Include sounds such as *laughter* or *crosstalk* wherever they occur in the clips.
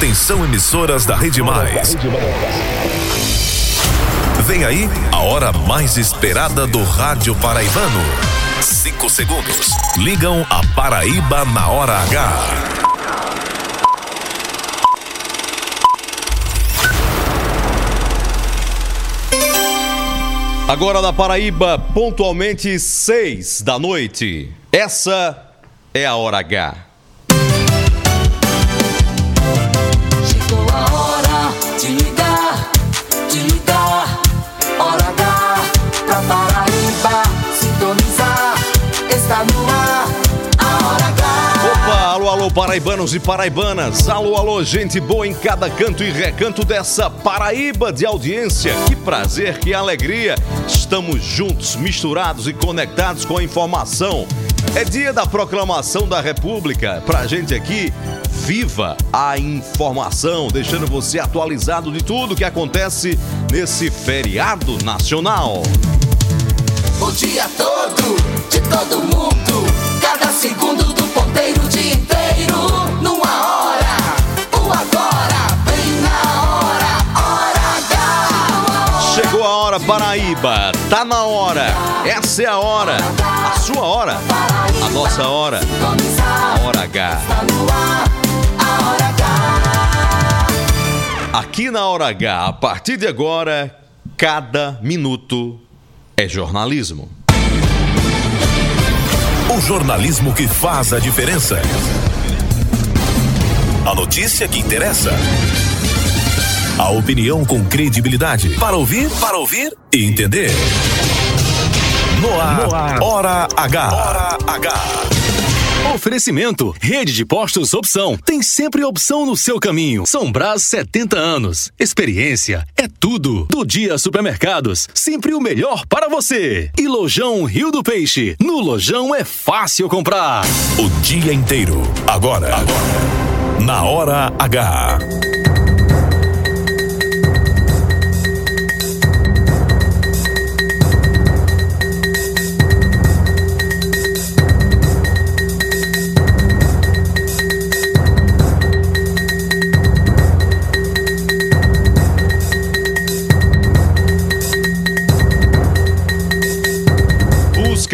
Atenção emissoras da Rede Mais. Vem aí a hora mais esperada do rádio paraibano. Cinco segundos. Ligam a Paraíba na hora H. Agora na Paraíba, pontualmente seis da noite. Essa é a hora H. Está no ar a hora. Opa, alô, alô, paraibanos e paraibanas. Alô, alô, gente boa em cada canto e recanto dessa Paraíba de audiência. Que prazer, que alegria. Estamos juntos, misturados e conectados com a informação. É dia da proclamação da República. Pra gente aqui, viva a informação, deixando você atualizado de tudo que acontece nesse feriado nacional. O dia todo, todo mundo. Cada segundo do ponteiro, o dia inteiro. Numa hora, o agora, bem na hora. Hora H. Chegou a hora, Paraíba. Tá na hora. Essa é a hora. A sua hora. A nossa hora. A hora H. Aqui na hora H, a partir de agora, cada minuto é jornalismo. O jornalismo que faz a diferença. A notícia que interessa. A opinião com credibilidade. Para ouvir, para ouvir e entender. No ar, Hora H. Hora H. Oferecimento: Rede de Postos Opção. Tem sempre opção no seu caminho. São Brás 70 anos. Experiência é tudo. Do Dia Supermercados, sempre o melhor para você. E Lojão Rio do Peixe. No Lojão é fácil comprar. O dia inteiro. Agora. Agora. Na Hora H.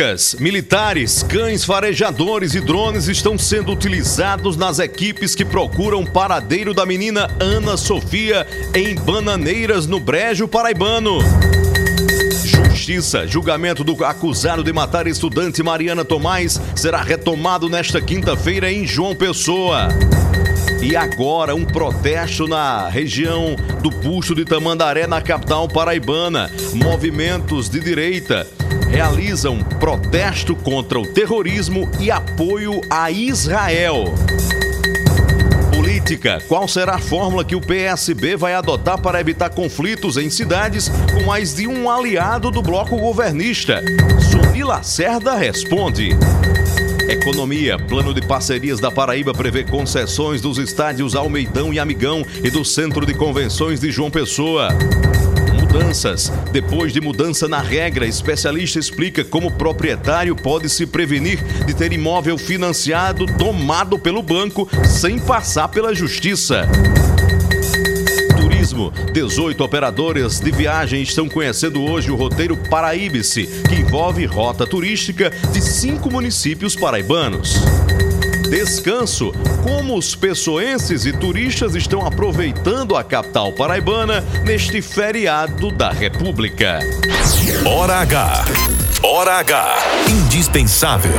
Buscas, militares, cães farejadores e drones estão sendo utilizados nas equipes que procuram o paradeiro da menina Ana Sofia em Bananeiras, no Brejo Paraibano. Justiça, julgamento do acusado de matar estudante Mariana Tomás será retomado nesta quinta-feira em João Pessoa. E agora, um protesto na região do Busto de Tamandaré, na capital paraibana. Movimentos de direita realizam protesto contra o terrorismo e apoio a Israel. Política. Qual será a fórmula que o PSB vai adotar para evitar conflitos em cidades com mais de um aliado do bloco governista? Suni Lacerda responde. Economia. Plano de parcerias da Paraíba prevê concessões dos estádios Almeidão e Amigão e do Centro de Convenções de João Pessoa. Depois de mudança na regra, especialista explica como o proprietário pode se prevenir de ter imóvel financiado tomado pelo banco sem passar pela justiça. Turismo. 18 operadoras de viagem estão conhecendo hoje o roteiro Paraíbice, que envolve rota turística de cinco municípios paraibanos. Descanso. Como os pessoenses e turistas estão aproveitando a capital paraibana neste feriado da República. Hora H. Hora H. Indispensável.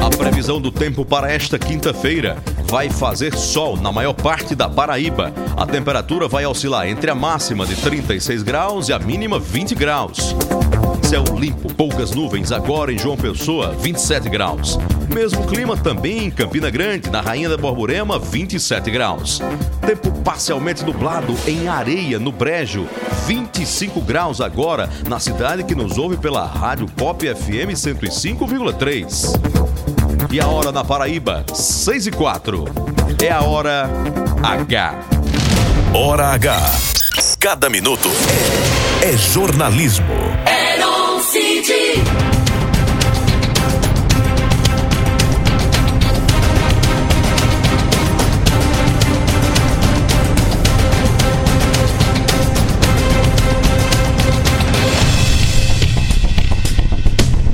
A previsão do tempo para esta quinta-feira vai fazer sol na maior parte da Paraíba. A temperatura vai oscilar entre a máxima de 36 graus e a mínima 20 graus. Céu limpo, poucas nuvens agora em João Pessoa, 27 graus. Mesmo clima também em Campina Grande, na Rainha da Borborema, 27 graus. Tempo parcialmente nublado em Areia, no Brejo, 25 graus agora, na cidade que nos ouve pela Rádio Pop FM 105,3. E a hora na Paraíba, 6 e 4. É a hora H. Hora H. Cada minuto é jornalismo.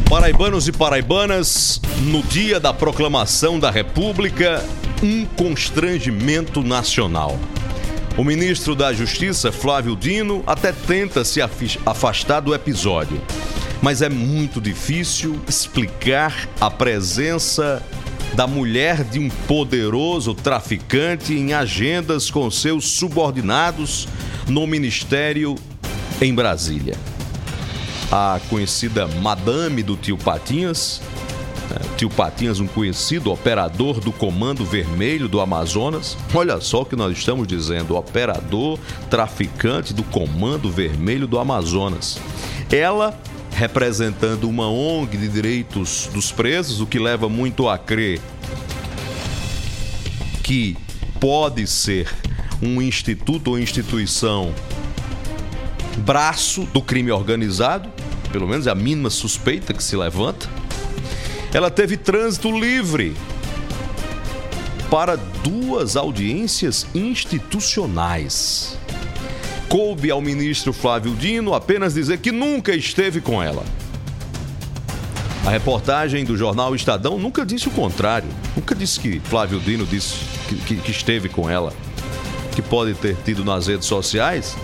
Paraibanos e paraibanas, no dia da proclamação da República, um constrangimento nacional. O ministro da Justiça, Flávio Dino, até tenta se afastar do episódio mas é muito difícil explicar a presença da mulher de um poderoso traficante em agendas com seus subordinados no ministério em Brasília a conhecida Madame do Tio Patinhas. É, tio Patinhas, um conhecido operador do Comando Vermelho do Amazonas. Olha só o que nós estamos dizendo: operador traficante do Comando Vermelho do Amazonas. Ela representando uma ONG de direitos dos presos, o que leva muito a crer que pode ser um instituto ou instituição braço do crime organizado, pelo menos é a mínima suspeita que se levanta. Ela teve trânsito livre para duas audiências institucionais. Coube ao ministro Flávio Dino apenas dizer que nunca esteve com ela. A reportagem do jornal Estadão nunca disse o contrário. Nunca disse que Flávio Dino disse que, que, que esteve com ela. Que pode ter tido nas redes sociais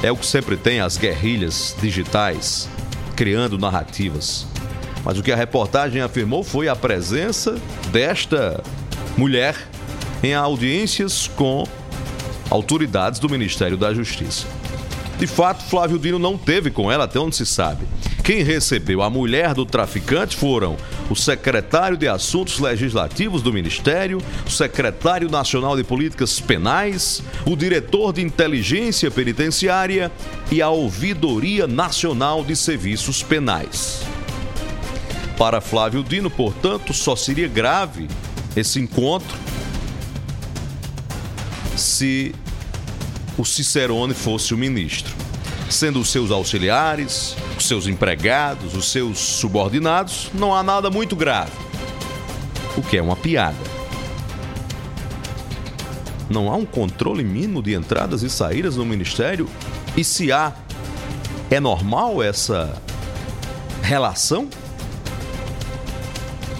é o que sempre tem as guerrilhas digitais criando narrativas. Mas o que a reportagem afirmou foi a presença desta mulher em audiências com autoridades do Ministério da Justiça. De fato, Flávio Dino não teve com ela, até onde se sabe. Quem recebeu a mulher do traficante foram o secretário de Assuntos Legislativos do Ministério, o secretário nacional de Políticas Penais, o diretor de Inteligência Penitenciária e a Ouvidoria Nacional de Serviços Penais. Para Flávio Dino, portanto, só seria grave esse encontro se o Cicerone fosse o ministro, sendo os seus auxiliares, os seus empregados, os seus subordinados, não há nada muito grave. O que é uma piada. Não há um controle mínimo de entradas e saídas no ministério? E se há, é normal essa relação?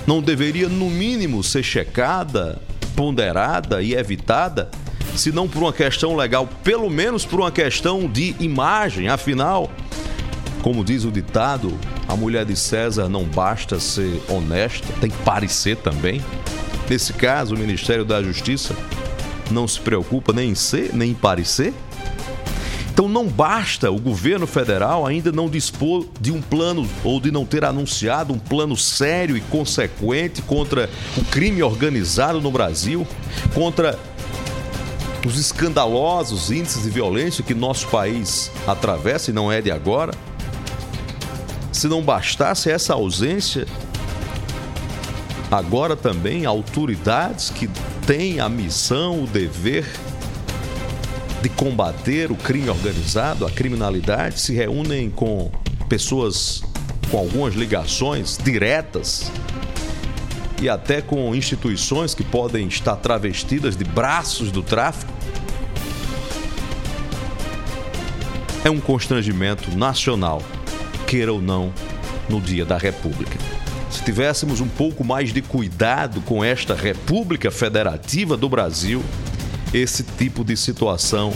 Não deveria, no mínimo, ser checada, ponderada e evitada se não por uma questão legal, pelo menos por uma questão de imagem. Afinal, como diz o ditado, a mulher de César não basta ser honesta, tem que parecer também. Nesse caso, o Ministério da Justiça não se preocupa nem em ser, nem em parecer. Então não basta o governo federal ainda não dispor de um plano ou de não ter anunciado um plano sério e consequente contra o crime organizado no Brasil, contra os escandalosos índices de violência que nosso país atravessa e não é de agora. Se não bastasse essa ausência, agora também autoridades que têm a missão, o dever de combater o crime organizado, a criminalidade, se reúnem com pessoas com algumas ligações diretas e até com instituições que podem estar travestidas de braços do tráfico. É um constrangimento nacional, queira ou não, no dia da República. Se tivéssemos um pouco mais de cuidado com esta República Federativa do Brasil, esse tipo de situação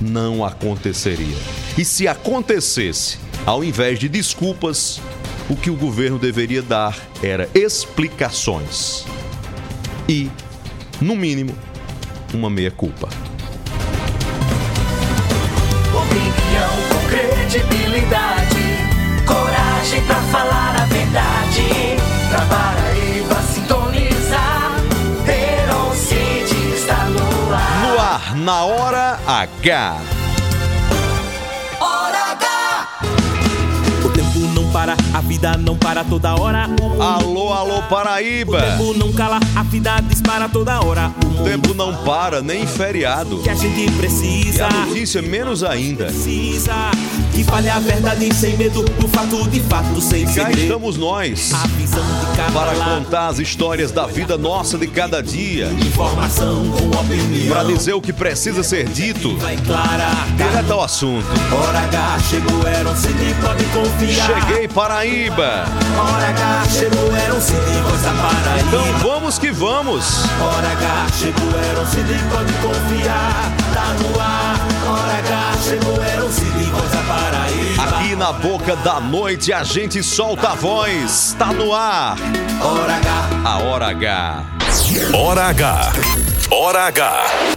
não aconteceria. E se acontecesse, ao invés de desculpas, o que o governo deveria dar era explicações e, no mínimo, uma meia-culpa. Opinião com credibilidade, coragem pra falar a verdade. Pra Paraíba sintonizar, Herocide está no ar. No ar, na hora H. para, a vida não para toda hora. Alô, Alô, Paraíba! O tempo não cala, a vida dispara toda hora. O tempo não para, nem feriado. Que a gente precisa. E a notícia menos ainda. Precisa que fale a verdade sem medo, do fato de fato sem Cá segredo. estamos nós para contar as histórias da vida nossa de cada dia. Informação com opinião. Para dizer o que precisa ser dito. Vai clara. Direto ao assunto. Hora H chegou, CD, pode confiar. Cheguei, Era um da Paraíba. Então vamos que vamos! Hora H chegou, era um CD, pode confiar. Tá no ar. Hora H chegou, era um CD, voz da Paraíba. Aqui na boca da noite a gente solta a voz. Tá no ar. Hora H. A hora H. Hora H. Hora H.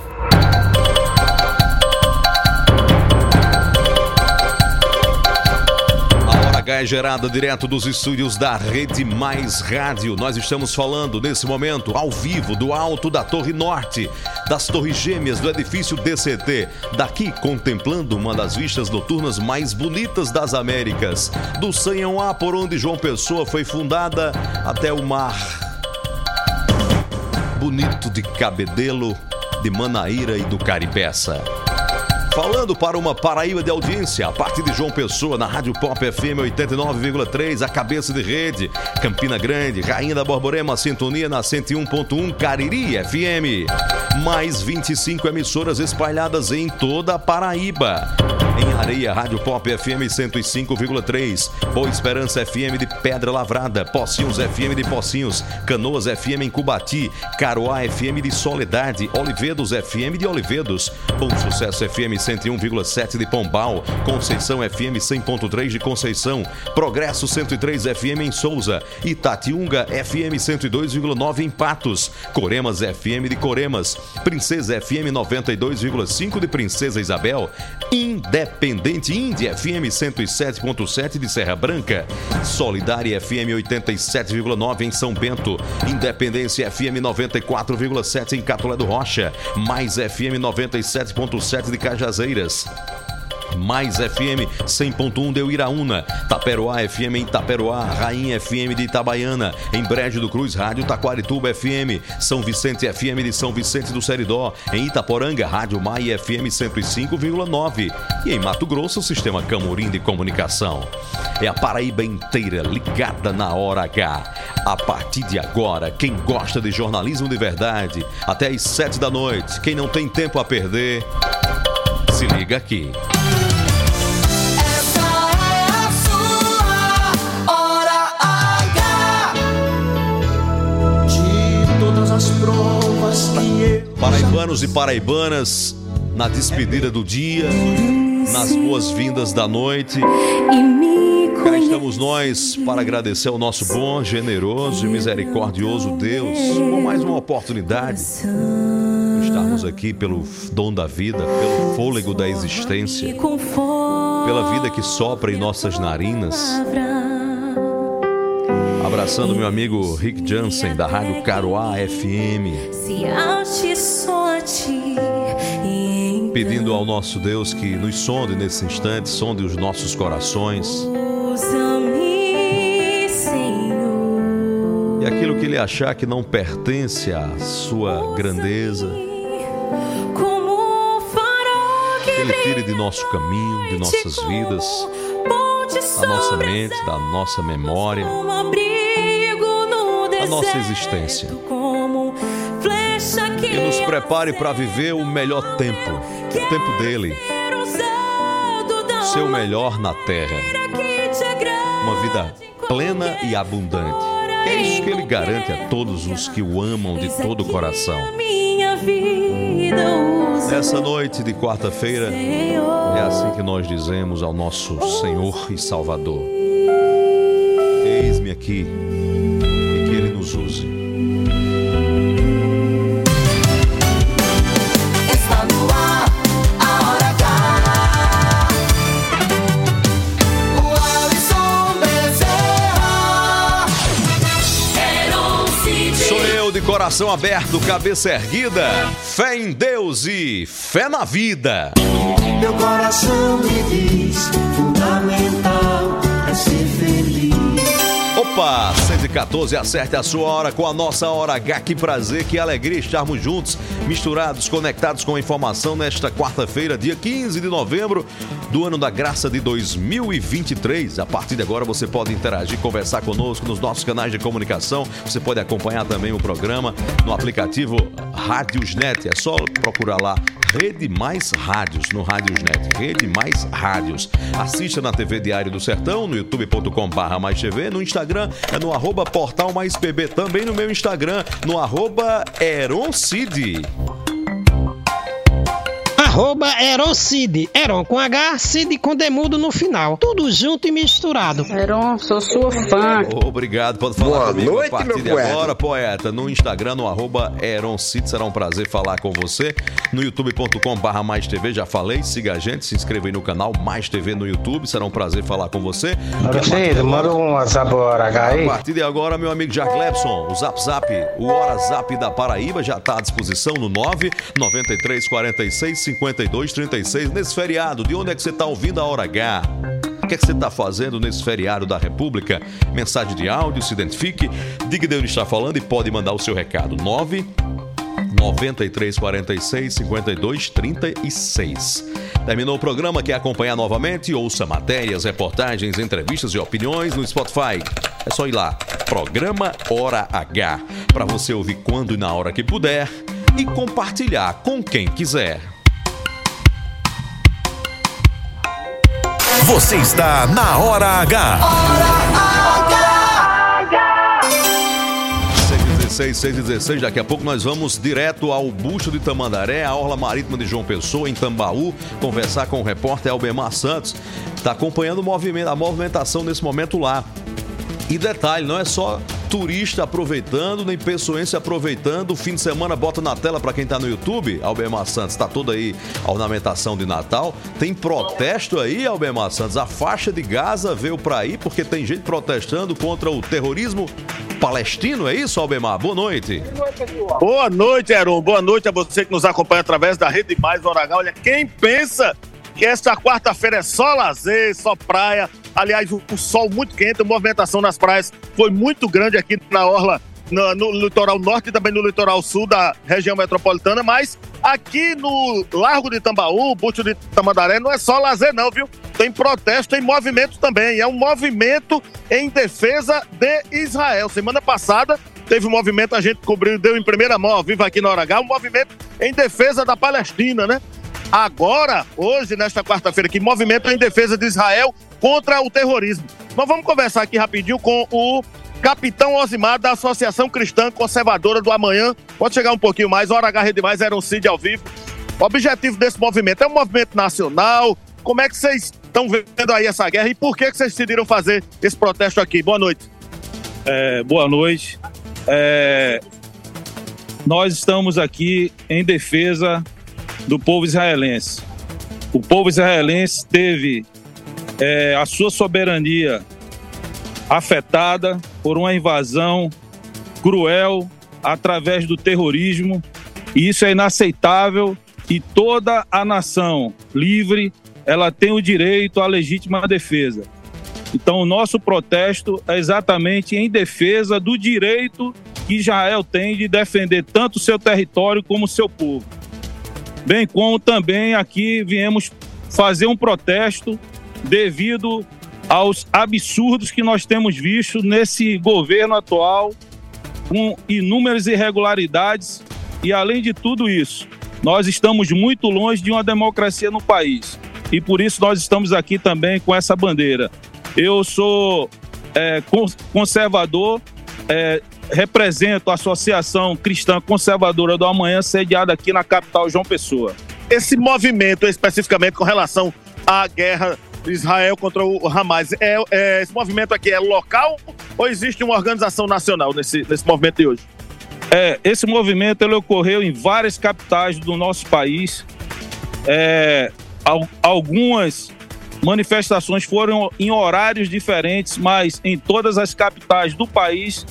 é gerada direto dos estúdios da Rede Mais Rádio. Nós estamos falando nesse momento ao vivo do alto da Torre Norte, das Torres Gêmeas do edifício DCT. Daqui contemplando uma das vistas noturnas mais bonitas das Américas, do Sanhão-A por onde João Pessoa foi fundada até o mar bonito de Cabedelo, de Manaíra e do Caripeça. Falando para uma Paraíba de audiência, a partir de João Pessoa, na Rádio Pop FM 89,3, a cabeça de rede, Campina Grande, Rainha da Borborema, sintonia na 101.1 Cariri FM. Mais 25 emissoras espalhadas em toda a Paraíba. Em Areia, Rádio Pop FM 105,3, Boa Esperança FM de Pedra Lavrada, Pocinhos FM de Pocinhos, Canoas FM em Cubati, Caroá FM de Soledade, Olivedos FM de Olivedos, Bom Sucesso FM 101,7 de Pombal, Conceição FM 100.3 de Conceição, Progresso 103 FM em Souza, Itatiunga FM 102,9 em Patos, Coremas FM de Coremas, Princesa FM 92,5 de Princesa Isabel, Independente Indie FM 107.7 de Serra Branca, Solidária FM 87,9 em São Bento, Independência FM 94,7 em Catolé do Rocha, Mais FM 97.7 de Cajazeiras. Mais FM 100.1 de Uiraúna, Taperoá FM em Taperoá, Rainha FM de Itabaiana, em Brejo do Cruz, Rádio Taquarituba FM, São Vicente FM de São Vicente do Seridó, em Itaporanga, Rádio Maia FM 105,9 e em Mato Grosso, o Sistema Camorim de Comunicação. É a Paraíba inteira ligada na hora H. A partir de agora, quem gosta de jornalismo de verdade, até às 7 da noite, quem não tem tempo a perder, se liga aqui. Essa é a sua hora H. De todas as provas que eu. Paraibanos e paraibanas, na despedida do dia, nas boas-vindas da noite. Cá estamos nós para agradecer ao nosso bom, generoso e misericordioso Deus por mais uma oportunidade aqui pelo dom da vida, pelo fôlego da existência, pela vida que sopra em nossas narinas. Abraçando meu amigo Rick Jansen, da Rádio Caroá FM. Pedindo ao nosso Deus que nos sonde nesse instante, sonde os nossos corações e aquilo que ele achar que não pertence à sua grandeza, tire de nosso caminho, de nossas vidas, da nossa mente, da nossa memória. Um abrigo no A nossa existência. E nos prepare para viver o melhor tempo, o tempo dele, da o seu melhor na terra, agrade uma vida plena e abundante. Que é isso que ele garante a todos os que o amam de todo o coração. minha vida Nessa noite de quarta-feira, é assim que nós dizemos ao nosso Senhor e Salvador: Eis-me aqui coração aberto, cabeça erguida, fé em Deus e fé na vida. Meu coração me diz, Opa, 114, acerte a sua hora com a nossa hora H. Que prazer, que alegria estarmos juntos, misturados, conectados com a informação nesta quarta-feira, dia 15 de novembro do ano da graça de 2023. A partir de agora você pode interagir, conversar conosco nos nossos canais de comunicação. Você pode acompanhar também o programa no aplicativo Rádiosnet. É só procurar lá Rede Mais Rádios no Rádiosnet. Rede Mais Rádios. Assista na TV Diário do Sertão, no youtube.com.br mais TV, no Instagram é no arroba Portal Mais PB, também no meu Instagram, no arroba arroba Erocid. Eron com H, Cid com demudo no final. Tudo junto e misturado. Eron, sou sua fã. Obrigado, pode falar Boa comigo noite, a partir de poeta. agora, poeta. No Instagram, no arroba Eroncid, será um prazer falar com você. No youtube.com barra Mais TV, já falei, siga a gente, se inscreva aí no canal Mais TV no YouTube, será um prazer falar com você. Cid, manda um WhatsApp aí. A partir de agora, meu amigo Jack Lepson, o Zap Zap, o Hora Zap da Paraíba já está à disposição no 9 93 46 50 5236 nesse feriado. De onde é que você está ouvindo a hora H? O que, é que você está fazendo nesse feriado da República? Mensagem de áudio, se identifique, diga de onde está falando e pode mandar o seu recado. 9 93 46 52 36. Terminou o programa. Quer acompanhar novamente? Ouça matérias, reportagens, entrevistas e opiniões no Spotify. É só ir lá. Programa Hora H. Para você ouvir quando e na hora que puder e compartilhar com quem quiser. Você está na Hora H. Hora H. 616, 616, daqui a pouco nós vamos direto ao Busto de Tamandaré, a Orla Marítima de João Pessoa, em Tambaú, conversar com o repórter Albemar Santos. Está acompanhando o movimento, a movimentação nesse momento lá. E detalhe, não é só turista aproveitando, nem pessoense aproveitando. O fim de semana bota na tela para quem tá no YouTube. Albemar Santos, tá toda aí a ornamentação de Natal. Tem protesto aí, Albemar Santos. A faixa de Gaza veio para aí porque tem gente protestando contra o terrorismo palestino, é isso, Albemar? Boa noite. Boa noite, Heron. Boa noite a você que nos acompanha através da Rede Mais Hora Olha, quem pensa que esta quarta-feira é só lazer, só praia. Aliás, o, o, sol muito quente, a movimentação nas praias foi muito grande aqui na Orla, no, no, litoral norte e também no litoral sul da região metropolitana, mas aqui no Largo de Tambaú, Búcio de Tamandaré, não é só lazer não, viu? Tem protesto, tem movimento também. É um movimento em defesa de Israel. Semana passada teve um movimento, a gente cobriu, deu em primeira mão, vivo aqui na Hora H, um movimento em defesa da Palestina, né? agora, hoje, nesta quarta-feira, que movimento em defesa de Israel contra o terrorismo. Nós vamos conversar aqui rapidinho com o capitão Osimar da Associação Cristã Conservadora do Amanhã. Pode chegar um pouquinho mais, hora H demais, era um CID ao vivo. O objetivo desse movimento é um movimento nacional. Como é que vocês estão vendo aí essa guerra e por que, que vocês decidiram fazer esse protesto aqui? Boa noite. É, boa noite. É, nós estamos aqui em defesa do povo israelense. O povo israelense teve é, a sua soberania afetada por uma invasão cruel através do terrorismo, e isso é inaceitável e toda a nação livre ela tem o direito à legítima defesa. Então, o nosso protesto é exatamente em defesa do direito que Israel tem de defender tanto seu território como seu povo bem como também aqui viemos fazer um protesto devido aos absurdos que nós temos visto nesse governo atual, com inúmeras irregularidades e, além de tudo isso, nós estamos muito longe de uma democracia no país e por isso nós estamos aqui também com essa bandeira. Eu sou é, conservador, é, represento a Associação Cristã Conservadora do Amanhã, sediada aqui na capital João Pessoa. Esse movimento, especificamente com relação à guerra Israel contra o Hamas, é, é, esse movimento aqui é local ou existe uma organização nacional nesse, nesse movimento de hoje? É, esse movimento ele ocorreu em várias capitais do nosso país. É, algumas manifestações foram em horários diferentes, mas em todas as capitais do país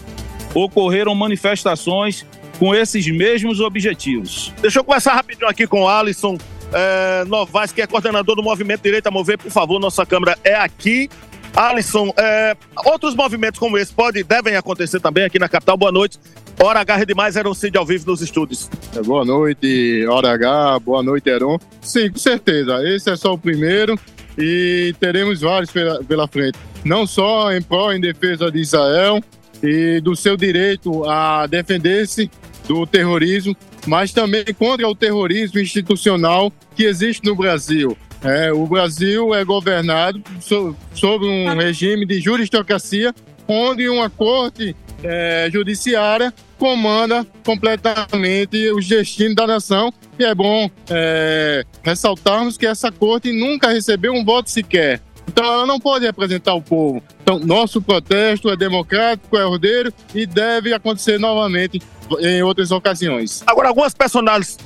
ocorreram manifestações com esses mesmos objetivos. Deixa eu começar rapidinho aqui com o Alisson é, Novaes, que é coordenador do Movimento Direito a Mover. Por favor, nossa câmera é aqui. Alisson, é, outros movimentos como esse podem, devem acontecer também aqui na capital. Boa noite. Hora H demais, Eron Cid ao vivo nos estúdios. É, boa noite, Hora H, boa noite, Heron. Sim, com certeza. Esse é só o primeiro e teremos vários pela, pela frente. Não só em pró, em defesa de Israel e do seu direito a defender-se do terrorismo, mas também contra o terrorismo institucional que existe no Brasil. É, o Brasil é governado so, sob um regime de juristocracia, onde uma corte é, judiciária comanda completamente os destinos da nação. E é bom é, ressaltarmos que essa corte nunca recebeu um voto sequer. Então ela não pode representar o povo. Então nosso protesto é democrático, é ordeiro e deve acontecer novamente em outras ocasiões. Agora, algumas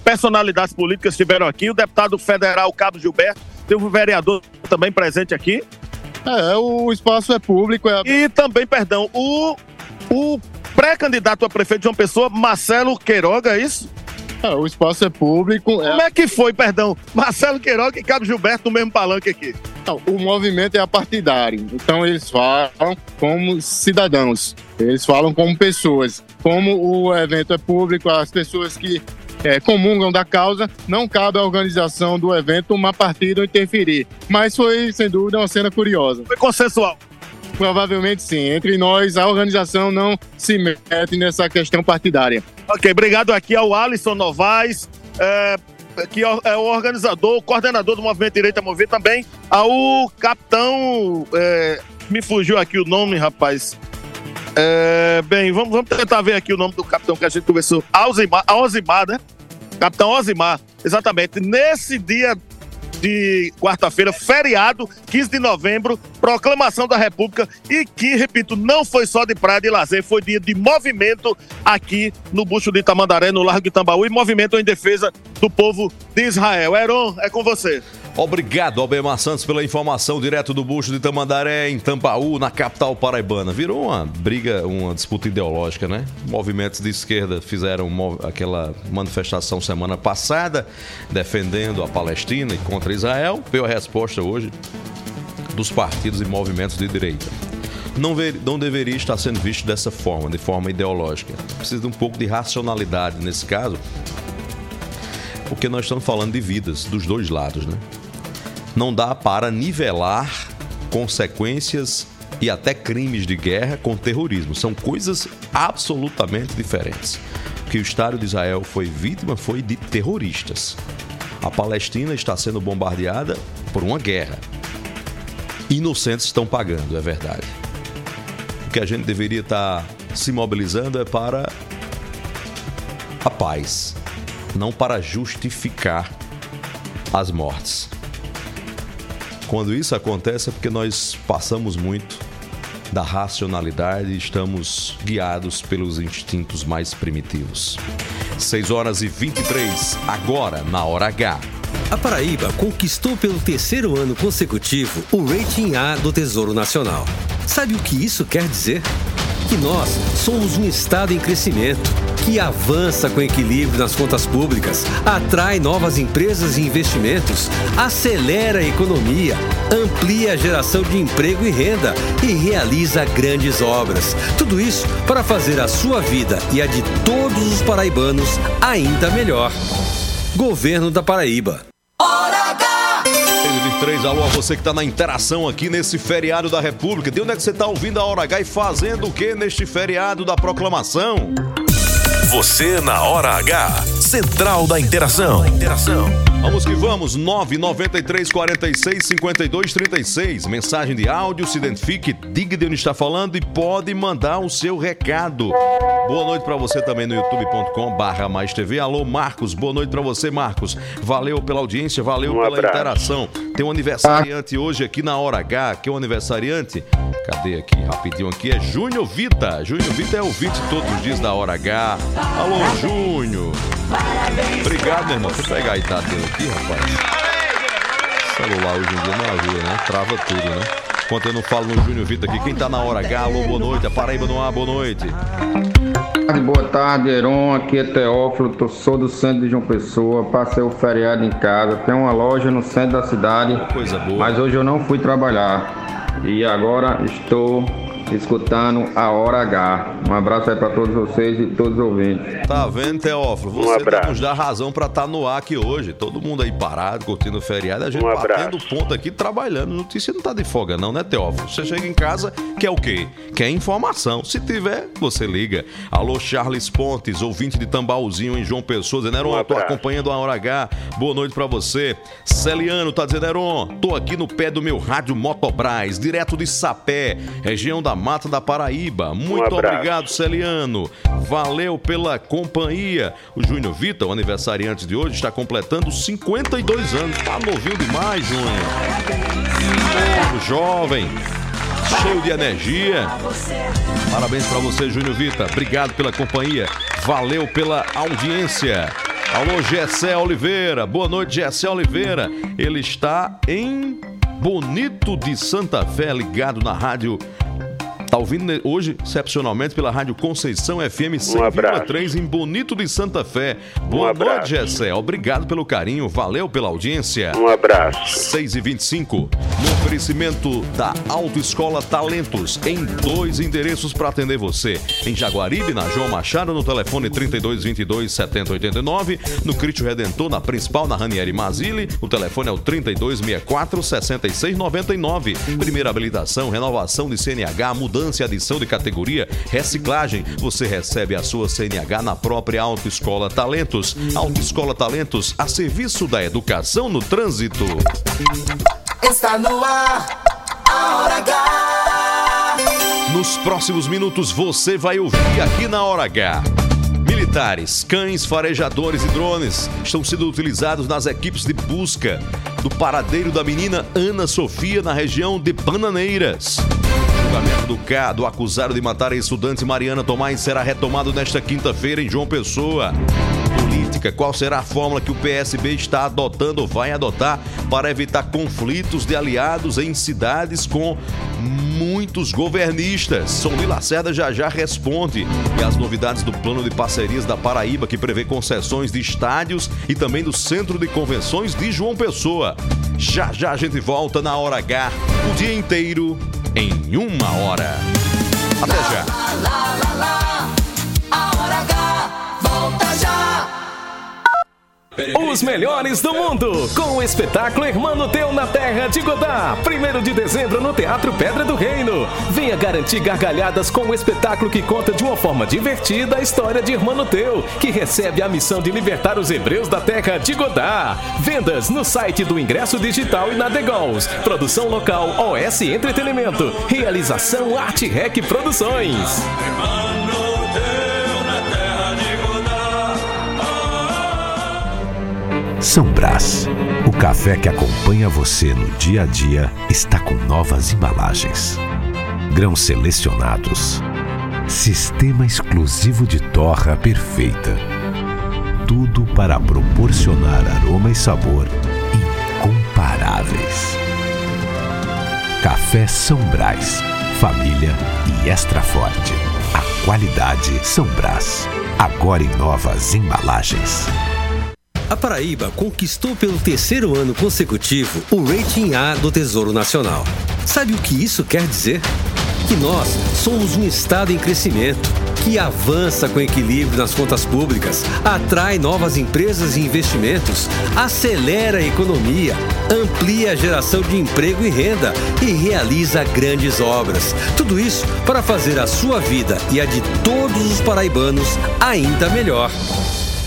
personalidades políticas estiveram aqui. O deputado federal Cabo Gilberto, teve um vereador também presente aqui. É, o espaço é público. É... E também, perdão, o, o pré-candidato a prefeito de João Pessoa, Marcelo Queiroga, é isso? É, *laughs* o espaço é público. É... Como é que foi, perdão? Marcelo Queiroga e Cabo Gilberto no mesmo palanque aqui. Não, o movimento é apartidário. Então eles falam como cidadãos. Eles falam como pessoas. Como o evento é público, as pessoas que é, comungam da causa, não cabe à organização do evento uma partida interferir. Mas foi, sem dúvida, uma cena curiosa. Foi consensual. Provavelmente sim. Entre nós, a organização não se mete nessa questão partidária. Ok, obrigado aqui ao Alisson Novaes, é, que é o organizador, o coordenador do Movimento Direita Mover, também ao capitão. É, me fugiu aqui o nome, rapaz. É, bem, vamos, vamos tentar ver aqui o nome do capitão que a gente conversou. Alzimar, Alzimar né? Capitão Alzimar, exatamente. Nesse dia de quarta-feira, feriado, 15 de novembro, proclamação da República e que, repito, não foi só de praia de lazer, foi dia de movimento aqui no Bucho de Itamandaré, no Largo de Tambaú, e movimento em defesa do povo de Israel. Heron, é com você. Obrigado, Albemar Santos, pela informação direto do bucho de Tamandaré, em Tambaú, na capital paraibana. Virou uma briga, uma disputa ideológica, né? Movimentos de esquerda fizeram aquela manifestação semana passada, defendendo a Palestina e contra Israel. Veio a resposta hoje dos partidos e movimentos de direita. Não, ver, não deveria estar sendo visto dessa forma, de forma ideológica. Precisa de um pouco de racionalidade nesse caso, porque nós estamos falando de vidas dos dois lados, né? Não dá para nivelar consequências e até crimes de guerra com terrorismo. São coisas absolutamente diferentes. Que o Estado de Israel foi vítima foi de terroristas. A Palestina está sendo bombardeada por uma guerra. Inocentes estão pagando, é verdade. O que a gente deveria estar se mobilizando é para a paz, não para justificar as mortes. Quando isso acontece é porque nós passamos muito da racionalidade e estamos guiados pelos instintos mais primitivos. 6 horas e 23, agora na hora H. A Paraíba conquistou pelo terceiro ano consecutivo o Rating A do Tesouro Nacional. Sabe o que isso quer dizer? Que nós somos um estado em crescimento que avança com equilíbrio nas contas públicas, atrai novas empresas e investimentos, acelera a economia, amplia a geração de emprego e renda e realiza grandes obras. Tudo isso para fazer a sua vida e a de todos os paraibanos ainda melhor. Governo da Paraíba. Hora H! 23, alô a você que está na interação aqui nesse feriado da República. De onde é que você está ouvindo a Hora H e fazendo o que neste feriado da proclamação? Você na hora H. Central da Interação. Vamos que vamos, 993 46 52 36. Mensagem de áudio, se identifique, diga de onde está falando e pode mandar o seu recado. Boa noite para você também no youtube.com barra mais TV. Alô, Marcos, boa noite para você, Marcos. Valeu pela audiência, valeu um pela abraço. interação. Tem um aniversariante hoje aqui na Hora H, que é um aniversariante. Cadê aqui, rapidinho aqui, é Júnior Vita. Júnior Vita é ouvinte todos os dias da Hora H. Alô, Júnior. Obrigado, meu irmão. Deixa eu pegar a idade dele aqui, rapaz. Celular hoje em dia não ajuda, né? Trava tudo, né? Enquanto eu não falo no Júnior Vitor aqui, quem tá na hora H, alô, boa noite. A Paraíba no ar, boa noite. Boa tarde, Heron. Aqui é Teófilo, sou do centro de João Pessoa. Passei o feriado em casa. Tem uma loja no centro da cidade. Coisa boa. Mas hoje eu não fui trabalhar. e agora estou escutando a Hora H. Um abraço aí para todos vocês e todos os ouvintes. Tá vendo, Teófilo? Um Você abraço. nos dá razão pra estar no ar aqui hoje. Todo mundo aí parado, curtindo o feriado, a gente Um batendo ponto aqui, trabalhando. Notícia não tá de folga, não, né, Teófilo? Você chega em casa, quer o quê? Quer informação. Se tiver, você liga. Alô, Charles Pontes, ouvinte de Tambaúzinho em João Pessoa, dizendo, Heron, tô acompanhando a Hora H. Boa noite pra você. Celiano tá dizendo, Heron, tô aqui no pé do meu rádio Motobras, direto de Sapé, região da Mata da Paraíba. Muito abraço. obrigado, Celiano. Valeu pela companhia. O Júnior Vitor, o aniversariante de hoje, está completando 52 anos. Tá novinho demais, Júnior. Jovem, cheio de energia. Parabéns pra você, Júnior Vitor. Obrigado pela companhia. Valeu pela audiência. Alô, Gessé Oliveira. Boa noite, Gessé Oliveira. Ele está em Bonito de Santa Fé, ligado na rádio. Tá ouvindo hoje, excepcionalmente, pela Rádio Conceição FM 100,3 em Bonito de Santa Fé. Boa noite, Gessé. Obrigado pelo carinho, valeu pela audiência. Um abraço. 6 e 25 no oferecimento da Autoescola Talentos, em dois endereços para atender você. Em Jaguaribe, na João Machado, no telefone 3222 7089. No Critio Redentor, na principal, na Ranieri Mazili. O telefone é o 3264 6699. Primeira habilitação, renovação de CNH, mudança e adição de categoria, reciclagem. Você recebe a sua CNH na própria Autoescola Talentos. Autoescola Talentos, a serviço da educação no trânsito. Está no ar, a hora H. Nos próximos minutos você vai ouvir aqui na Hora H. Militares, cães, farejadores e drones estão sendo utilizados nas equipes de busca do paradeiro da menina Ana Sofia na região de Bananeiras. Julgamento do, ca- do acusado de matar a estudante Mariana Tomás será retomado nesta quinta-feira em João Pessoa. Política, qual será a fórmula que o PSB está adotando ou vai adotar para evitar conflitos de aliados em cidades com muitos governistas? Sondi Lacerda já já responde. E as novidades do plano de parcerias da Paraíba, que prevê concessões de estádios e também do Centro de Convenções de João Pessoa. Já já a gente volta na hora H, o dia inteiro, em uma hora. Até já. Os melhores do mundo, com o espetáculo Irmão Teu na Terra de Godá, 1 de dezembro no Teatro Pedra do Reino. Venha garantir gargalhadas com o espetáculo que conta de uma forma divertida a história de Irmão Teu, que recebe a missão de libertar os hebreus da Terra de Godá. Vendas no site do Ingresso Digital e na Degols. Produção local OS Entretenimento. Realização Arte Rec Produções. São Brás, o café que acompanha você no dia a dia, está com novas embalagens. Grãos selecionados. Sistema exclusivo de torra perfeita. Tudo para proporcionar aroma e sabor incomparáveis. Café São Brás, família e extra forte. A qualidade São Brás, agora em novas embalagens. A Paraíba conquistou pelo terceiro ano consecutivo o Rating A do Tesouro Nacional. Sabe o que isso quer dizer? Que nós somos um estado em crescimento, que avança com equilíbrio nas contas públicas, atrai novas empresas e investimentos, acelera a economia, amplia a geração de emprego e renda e realiza grandes obras. Tudo isso para fazer a sua vida e a de todos os paraibanos ainda melhor.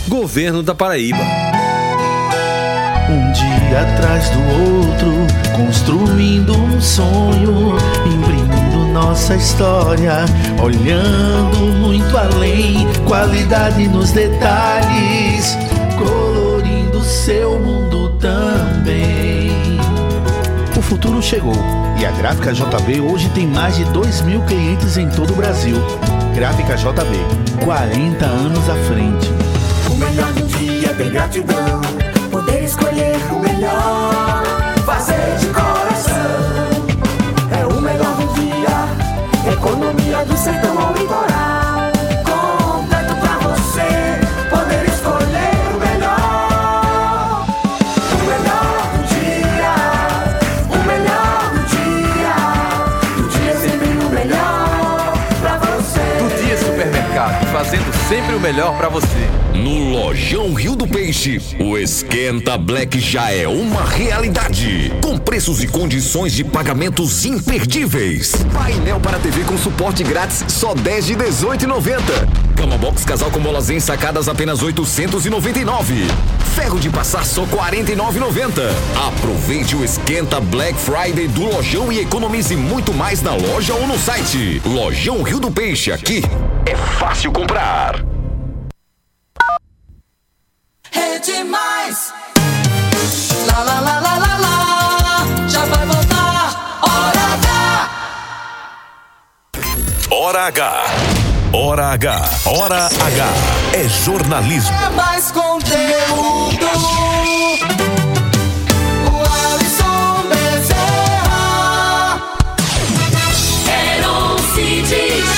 Governo da Paraíba. Um dia atrás do outro, construindo um sonho, imprimindo nossa história, olhando muito além, qualidade nos detalhes, colorindo seu mundo também. O futuro chegou e a Gráfica JB hoje tem mais de 2 mil clientes em todo o Brasil. Gráfica JB, 40 anos à frente. O melhor do dia é ter gratidão poder escolher o melhor. Fazer de coração é o melhor do dia. Economia do sertão ao litoral. Completo pra você poder escolher o melhor. O melhor do dia. O melhor do dia. Do dia sempre o melhor pra você. Do dia supermercado, fazendo sempre o melhor pra você. No Lojão Rio do Peixe, o Esquenta Black já é uma realidade. Com preços e condições de pagamentos imperdíveis. Painel para TV com suporte grátis, só 10 de 18,90. Cama box casal com molas ensacadas apenas 899. Ferro de passar só 49,90. Aproveite o Esquenta Black Friday do Lojão e economize muito mais na loja ou no site. Lojão Rio do Peixe, aqui é fácil comprar. Hora H. Hora H. Hora H. É jornalismo. É mais conteúdo. O Alisson Bezerra.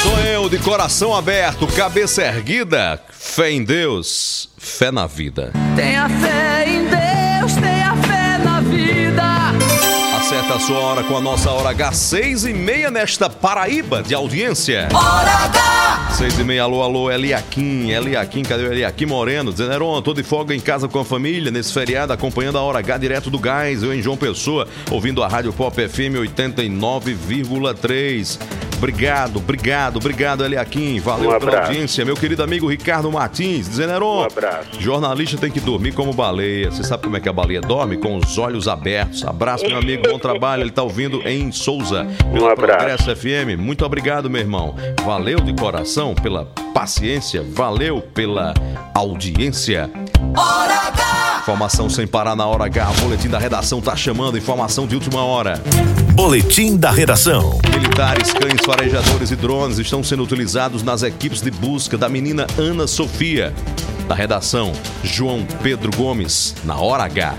Sou eu, de coração aberto, cabeça erguida, fé em Deus, fé na vida. Tenha fé em sua hora com a nossa hora H, seis e meia nesta Paraíba de audiência. Hora H. Seis e meia, alô, alô, Eliakim, Eliakim, cadê o Eliakim Moreno? Dizendo, Heron, tô de folga em casa com a família, nesse feriado, acompanhando a Hora H direto do Gás, eu em João Pessoa, ouvindo a Rádio Pop FM 89,3. Obrigado, obrigado, obrigado, Eliakim. Valeu Um pela audiência. Meu querido amigo Ricardo Martins, dizendo, Heron, Um abraço. jornalista tem que dormir como baleia. Você sabe como é que a baleia dorme? Com os olhos abertos. Abraço, meu amigo, bom trabalho. Ele tá ouvindo em Souza, pela Um abraço. Progresso FM. Muito obrigado, meu irmão. Valeu de coração pela paciência, valeu pela audiência. Hora H. Informação sem parar na hora H. O boletim da redação tá chamando. Informação de última hora. Boletim da redação. Militares, cães farejadores e drones estão sendo utilizados nas equipes de busca da menina Ana Sofia. Da redação, João Pedro Gomes, na hora H.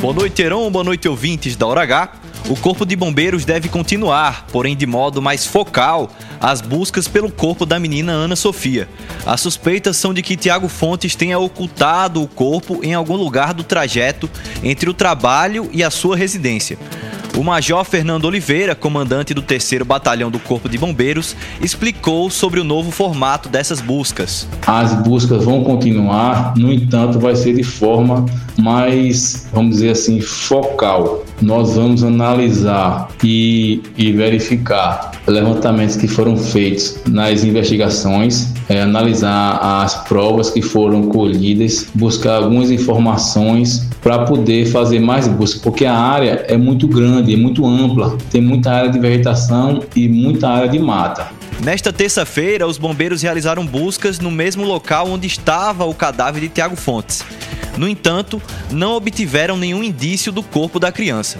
Boa noite, Heron. Boa noite, ouvintes da Hora H. O Corpo de Bombeiros deve continuar, porém de modo mais focal, as buscas pelo corpo da menina Ana Sofia. As suspeitas são de que Tiago Fontes tenha ocultado o corpo em algum lugar do trajeto entre o trabalho e a sua residência. O Major Fernando Oliveira, comandante do 3 Batalhão do Corpo de Bombeiros, explicou sobre o novo formato dessas buscas. As buscas vão continuar, no entanto, vai ser de forma mais, vamos dizer assim, focal. Nós vamos analisar e, e verificar levantamentos que foram feitos nas investigações, é, analisar as provas que foram colhidas, buscar algumas informações para poder fazer mais buscas, porque a área é muito grande, é muito ampla, tem muita área de vegetação e muita área de mata. Nesta terça-feira, os bombeiros realizaram buscas no mesmo local onde estava o cadáver de Tiago Fontes. No entanto, não obtiveram nenhum indício do corpo da criança.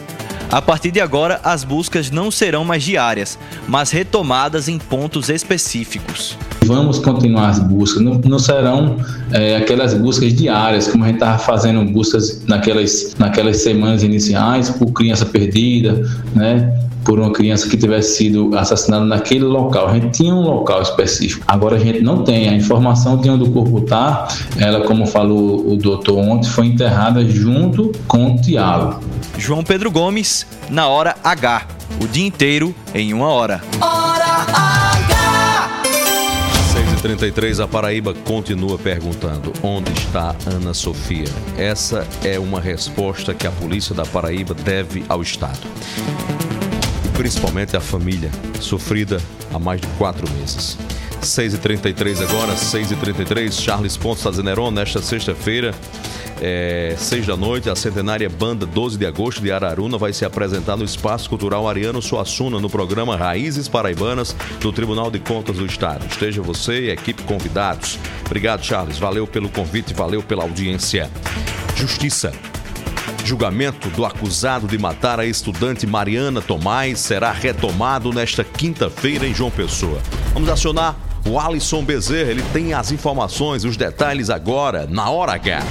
A partir de agora, as buscas não serão mais diárias, mas retomadas em pontos específicos. Vamos continuar as buscas, não, não serão é, aquelas buscas diárias, como a gente estava fazendo buscas naquelas, naquelas semanas iniciais por criança perdida, né? por uma criança que tivesse sido assassinada naquele local. A gente tinha um local específico. Agora a gente não tem. A informação de onde o corpo está, ela, como falou o doutor ontem, foi enterrada junto com o Tiago. João Pedro Gomes, na hora H. O dia inteiro em uma hora. Hora H. 6h33, a Paraíba continua perguntando: onde está Ana Sofia? Essa é uma resposta que a polícia da Paraíba deve ao Estado. E principalmente à família, sofrida há mais de quatro meses. 6h33 agora, 6h33, Charles Pontes Heron, nesta sexta-feira, é, 6 da noite, a centenária banda 12 de agosto de Araruna vai se apresentar no Espaço Cultural Ariano Suassuna, no programa Raízes Paraibanas do Tribunal de Contas do Estado. Esteja você e a equipe convidados. Obrigado, Charles. Valeu pelo convite, valeu pela audiência. Justiça. Julgamento do acusado de matar a estudante Mariana Tomás será retomado nesta quinta-feira em João Pessoa. Vamos acionar o Alisson Bezerra, ele tem as informações, os detalhes agora, na hora H.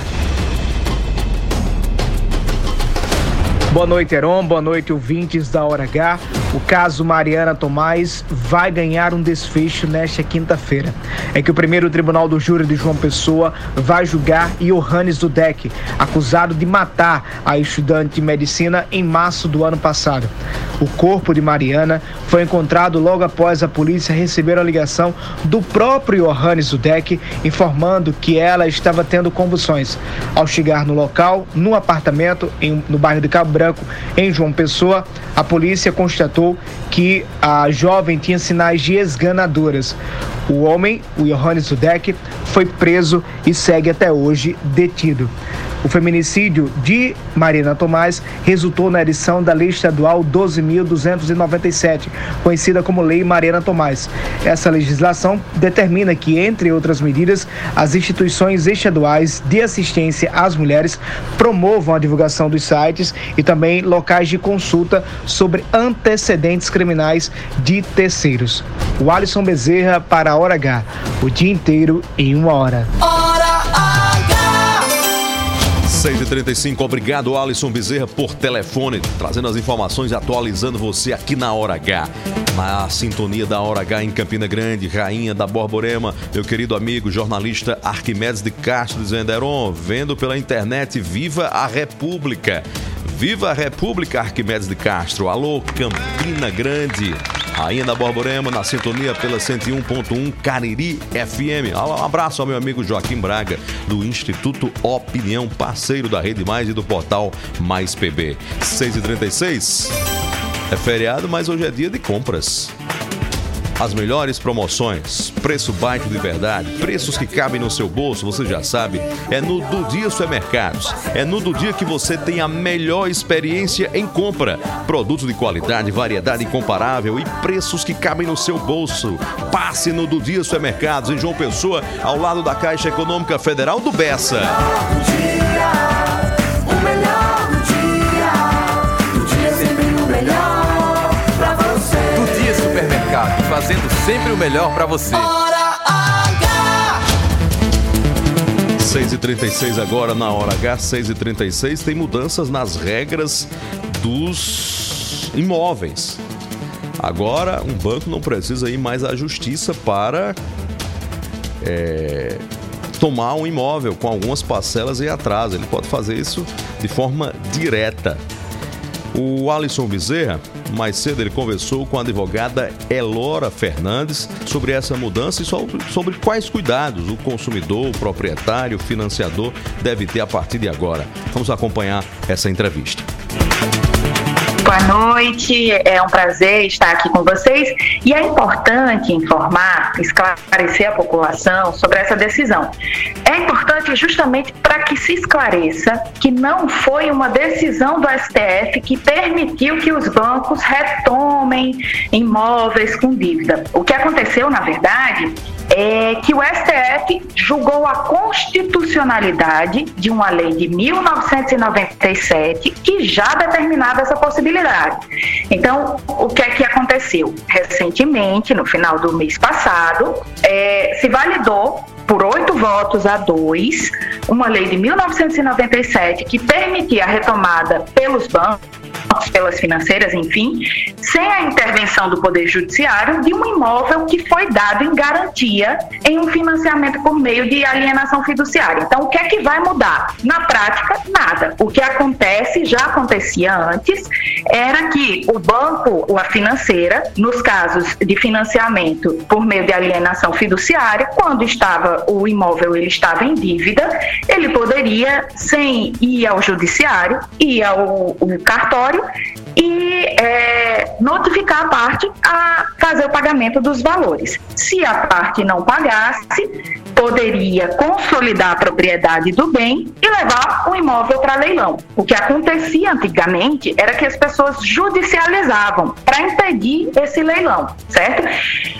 Boa noite, Heron. Boa noite, ouvintes da Hora H. o caso Mariana Tomás vai ganhar um desfecho nesta quinta-feira. É que o primeiro tribunal do júri de João Pessoa vai julgar Johannes Dudek, acusado de matar a estudante de medicina em março do ano passado. O corpo de Mariana foi encontrado logo após a polícia receber a ligação do próprio Johannes Dudek informando que ela estava tendo convulsões. Ao chegar no local, no apartamento em, no bairro de Cabo Branco, em João Pessoa, a polícia constatou que a jovem tinha sinais de esganadoras. O homem, o Johannes Dudek, foi preso e segue até hoje detido. O feminicídio de Marina Tomás resultou na edição da Lei Estadual 12.297, conhecida como Lei Marina Tomás. Essa legislação determina que, entre outras medidas, as instituições estaduais de assistência às mulheres promovam a divulgação dos sites e também locais de consulta sobre antecedentes criminais de terceiros. O Alisson Bezerra para a Hora H, o dia inteiro em uma hora. 6h35, obrigado Alisson Bezerra por telefone, trazendo as informações e atualizando você aqui na Hora H. Na sintonia da Hora H em Campina Grande, rainha da Borborema, meu querido amigo jornalista Arquimedes de Castro dizendo, Heron, vendo pela internet, viva a República. Viva a República Arquimedes de Castro. Alô, Campina Grande. Rainha da Borborema, na sintonia pela 101.1 Cariri FM. Um abraço ao meu amigo Joaquim Braga, do Instituto Opinião, parceiro da Rede Mais e do portal Mais PB. 6h36. É feriado, mas hoje é dia de compras. As melhores promoções, preço baixo de verdade, preços que cabem no seu bolso, você já sabe, é no Do Dia Supermercados. É no Do Dia que você tem a melhor experiência em compra. Produtos de qualidade, variedade incomparável e preços que cabem no seu bolso. Passe no Do Dia Supermercados em João Pessoa, ao lado da Caixa Econômica Federal do Bessa. Fazendo sempre o melhor pra você. Hora H. 6h36 agora na hora H, 6h36, tem mudanças nas regras dos imóveis. Agora, um banco não precisa ir mais à justiça para é, tomar um imóvel com algumas parcelas em atraso. Ele pode fazer isso de forma direta. O Alisson Bezerra, mais cedo, ele conversou com a advogada Elora Fernandes sobre essa mudança e sobre, quais cuidados o consumidor, o proprietário, o financiador deve ter a partir de agora. Vamos acompanhar essa entrevista. Boa noite, é um prazer estar aqui com vocês e é importante informar, esclarecer a população sobre essa decisão. É importante justamente para que se esclareça que não foi uma decisão do STF que permitiu que os bancos retomem imóveis com dívida. O que aconteceu, na verdade, é que o STF julgou a constitucionalidade de uma lei de 1997 que já determinava essa possibilidade. Então, o que é que aconteceu? Recentemente, no final do mês passado, é, se validou por oito votos a dois, uma lei de 1997 que permitia a retomada pelos bancos, pelas financeiras, enfim, sem a intervenção do Poder Judiciário de um imóvel que foi dado em garantia em um financiamento por meio de alienação fiduciária. Então, o que é que vai mudar? Na prática, nada. O que acontece, já acontecia antes, era que o banco ou a financeira, nos casos de financiamento por meio de alienação fiduciária, quando estava o imóvel ele estava em dívida, ele poderia, sem ir ao judiciário, ir ao, ao cartório e é, notificar a parte a fazer o pagamento dos valores. Se a parte não pagasse, poderia consolidar a propriedade do bem e levar o imóvel para leilão. O que acontecia antigamente era que as pessoas judicializavam para impedir esse leilão, certo?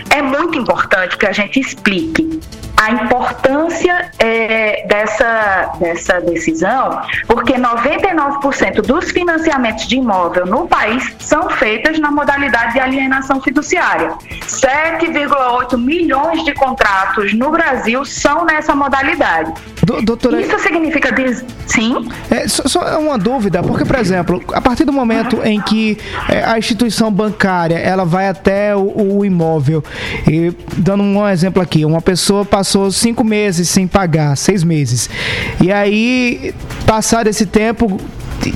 É muito importante que a gente explique a importância é, dessa, dessa decisão, porque 99% dos financiamentos de imóvel no país são feitos na modalidade de alienação fiduciária. 7,8 milhões de contratos no Brasil são nessa modalidade. doutora... Isso significa diz... sim? É, só, só uma dúvida, porque, por exemplo, a partir do momento em que é, a instituição bancária ela vai até o, o imóvel, e dando um exemplo aqui, uma pessoa passou passou cinco meses sem pagar, seis meses. E aí, passado esse tempo,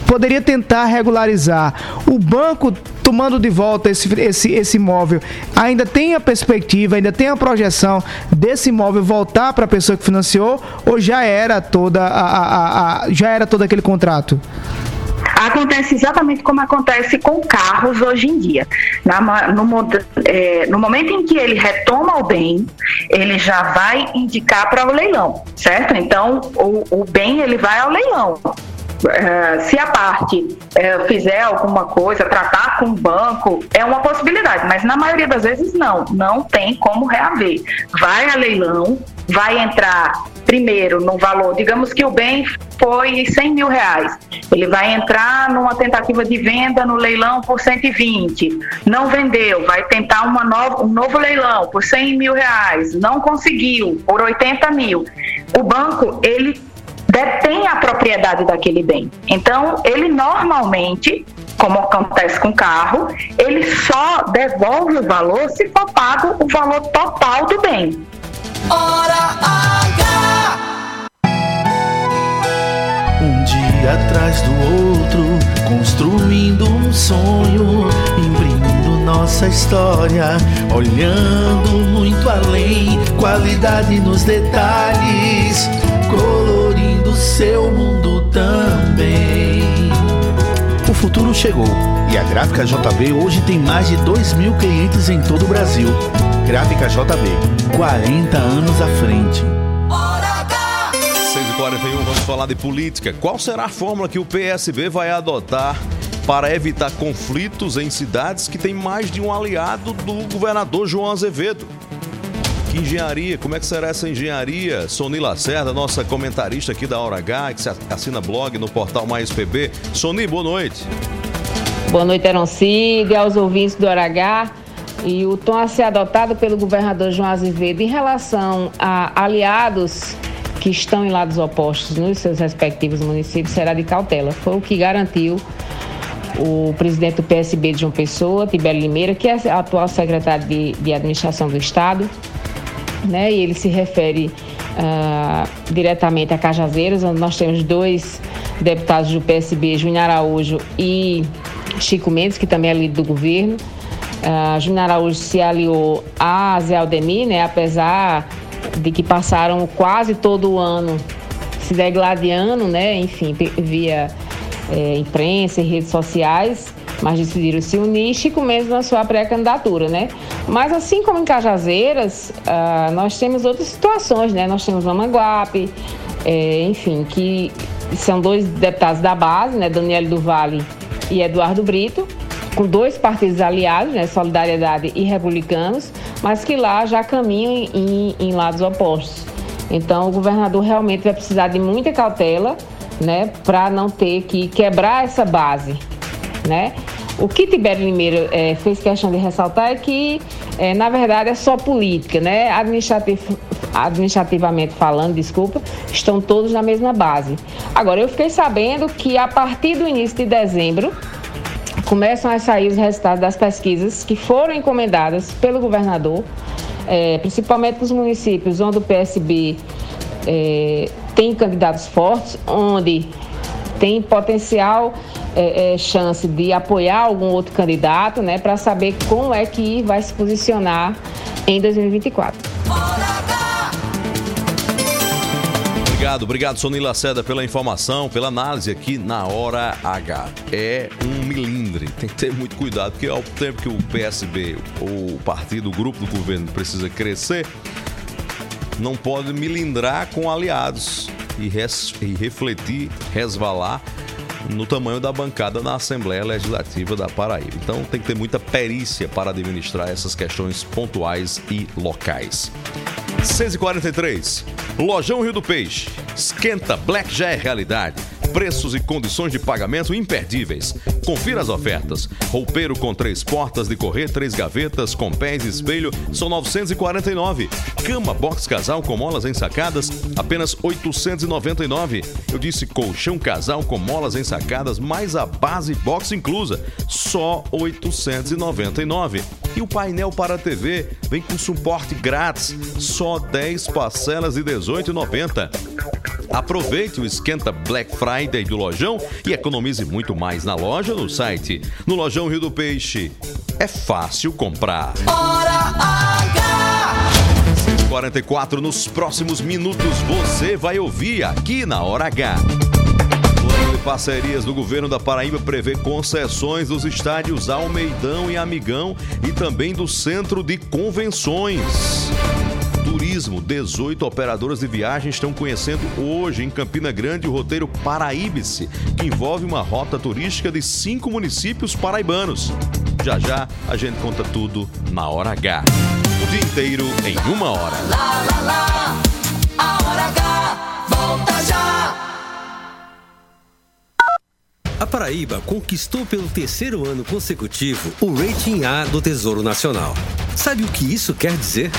poderia tentar regularizar. O banco tomando de volta esse, esse, esse imóvel, ainda tem a perspectiva, ainda tem a projeção desse imóvel voltar para a pessoa que financiou ou já era toda a, a, a, já era todo aquele contrato? Acontece exatamente como acontece com carros hoje em dia. Na, no, é, no, momento em que ele retoma o bem, ele já vai indicar para o leilão, certo? Então, o, o bem ele vai ao leilão. Uh, se a parte uh, fizer alguma coisa, tratar com o banco, é uma possibilidade, mas na maioria das vezes não, não tem como reaver. Vai a leilão, vai entrar primeiro no valor, digamos que o bem foi 100 mil reais, ele vai entrar numa tentativa de venda no leilão por 120, não vendeu, vai tentar uma um novo leilão por 100 mil reais, não conseguiu, por 80 mil. O banco, ele detém a propriedade daquele bem. Então, ele normalmente, como acontece com carro, ele só devolve o valor se for pago o valor total do bem. Hora H! Um dia atrás do outro, construindo um sonho, imprimindo nossa história, olhando muito além, qualidade nos detalhes, colorindo seu mundo também. O futuro chegou e a Gráfica JB hoje tem mais de 2 mil clientes em todo o Brasil. Gráfica JB, 40 anos à frente. 6h41, vamos falar de política. Qual será a fórmula que o PSB vai adotar para evitar conflitos em cidades que tem mais de um aliado do governador João Azevedo? Que engenharia, como é que será essa engenharia? Soni Lacerda, nossa comentarista aqui da Hora H, que se assina blog no portal Mais PB. Soni, boa noite. Boa noite, Eron Siga, aos ouvintes do Hora H. E o tom a ser adotado pelo governador João Azevedo em relação a aliados que estão em lados opostos nos seus respectivos municípios será de cautela. Foi o que garantiu o presidente do PSB de João Pessoa, Tibério Limeira, que é atual secretário de, de Administração do Estado, né? E ele se refere uh, diretamente a Cajazeiras, onde nós temos dois deputados do PSB, Júnior Araújo e Chico Mendes, que também é líder do governo. Uh, Júnior Araújo se aliou a Zé Aldemir, né, apesar de que passaram quase todo o ano se degladiando, né, enfim, via é, imprensa e redes sociais, mas decidiram se unir. Chico Mendes lançou a pré-candidatura, né? Mas assim como em Cajazeiras, uh, nós temos outras situações, né? Nós temos Mamanguape, é, enfim, que são dois deputados da base, né? Daniel do Vale e Eduardo Brito, com dois partidos aliados, né, Solidariedade e Republicanos, mas que lá já caminham em, em lados opostos. Então, o governador realmente vai precisar de muita cautela, né, para não ter que quebrar essa base, né? O que Tibério Limeira é, fez questão de ressaltar é que, é, na verdade, é só política, né? Administrativ, administrativamente falando, desculpa, estão todos na mesma base. Agora, eu fiquei sabendo que a partir do início de dezembro, começam a sair os resultados das pesquisas que foram encomendadas pelo governador, é, principalmente nos municípios onde o PSB é, tem candidatos fortes, onde tem potencial é, é, chance de apoiar algum outro candidato, né, para saber como é que vai se posicionar em 2024. Obrigado, obrigado, Soni Laceda, pela informação, pela análise aqui na Hora H. É um milindre, tem que ter muito cuidado, porque ao tempo que o PSB, o partido, o grupo do governo precisa crescer, não pode milindrar com aliados e, res, e refletir, resvalar no tamanho da bancada na Assembleia Legislativa da Paraíba. Então tem que ter muita perícia para administrar essas questões pontuais e locais. 6h43. Lojão Rio do Peixe. Esquenta Black já é realidade. Preços e condições de pagamento imperdíveis. Confira as ofertas. Roupeiro com três portas de correr, três gavetas, com pés e espelho, são 949. Cama box casal com molas ensacadas, apenas 899. Eu disse colchão casal com molas ensacadas, mais a base box inclusa, só 899. E o painel para a TV vem com suporte grátis, só 10 parcelas de 18,90. Aproveite o esquenta Black Friday do Lojão e economize muito mais na loja no site. No Lojão Rio do Peixe, é fácil comprar. Hora H! 44 nos próximos minutos você vai ouvir aqui na Hora H. Parcerias do governo da Paraíba prevê concessões dos estádios Almeidão e Amigão e também do Centro de Convenções. Turismo, 18 operadoras de viagem estão conhecendo hoje em Campina Grande o roteiro Paraíbice, que envolve uma rota turística de cinco municípios paraibanos. Já já a gente conta tudo na hora H. O dia inteiro em uma hora. Lá, lá, lá, a Hora H volta já! A Paraíba conquistou pelo terceiro ano consecutivo o Rating A do Tesouro Nacional. Sabe o que isso quer dizer?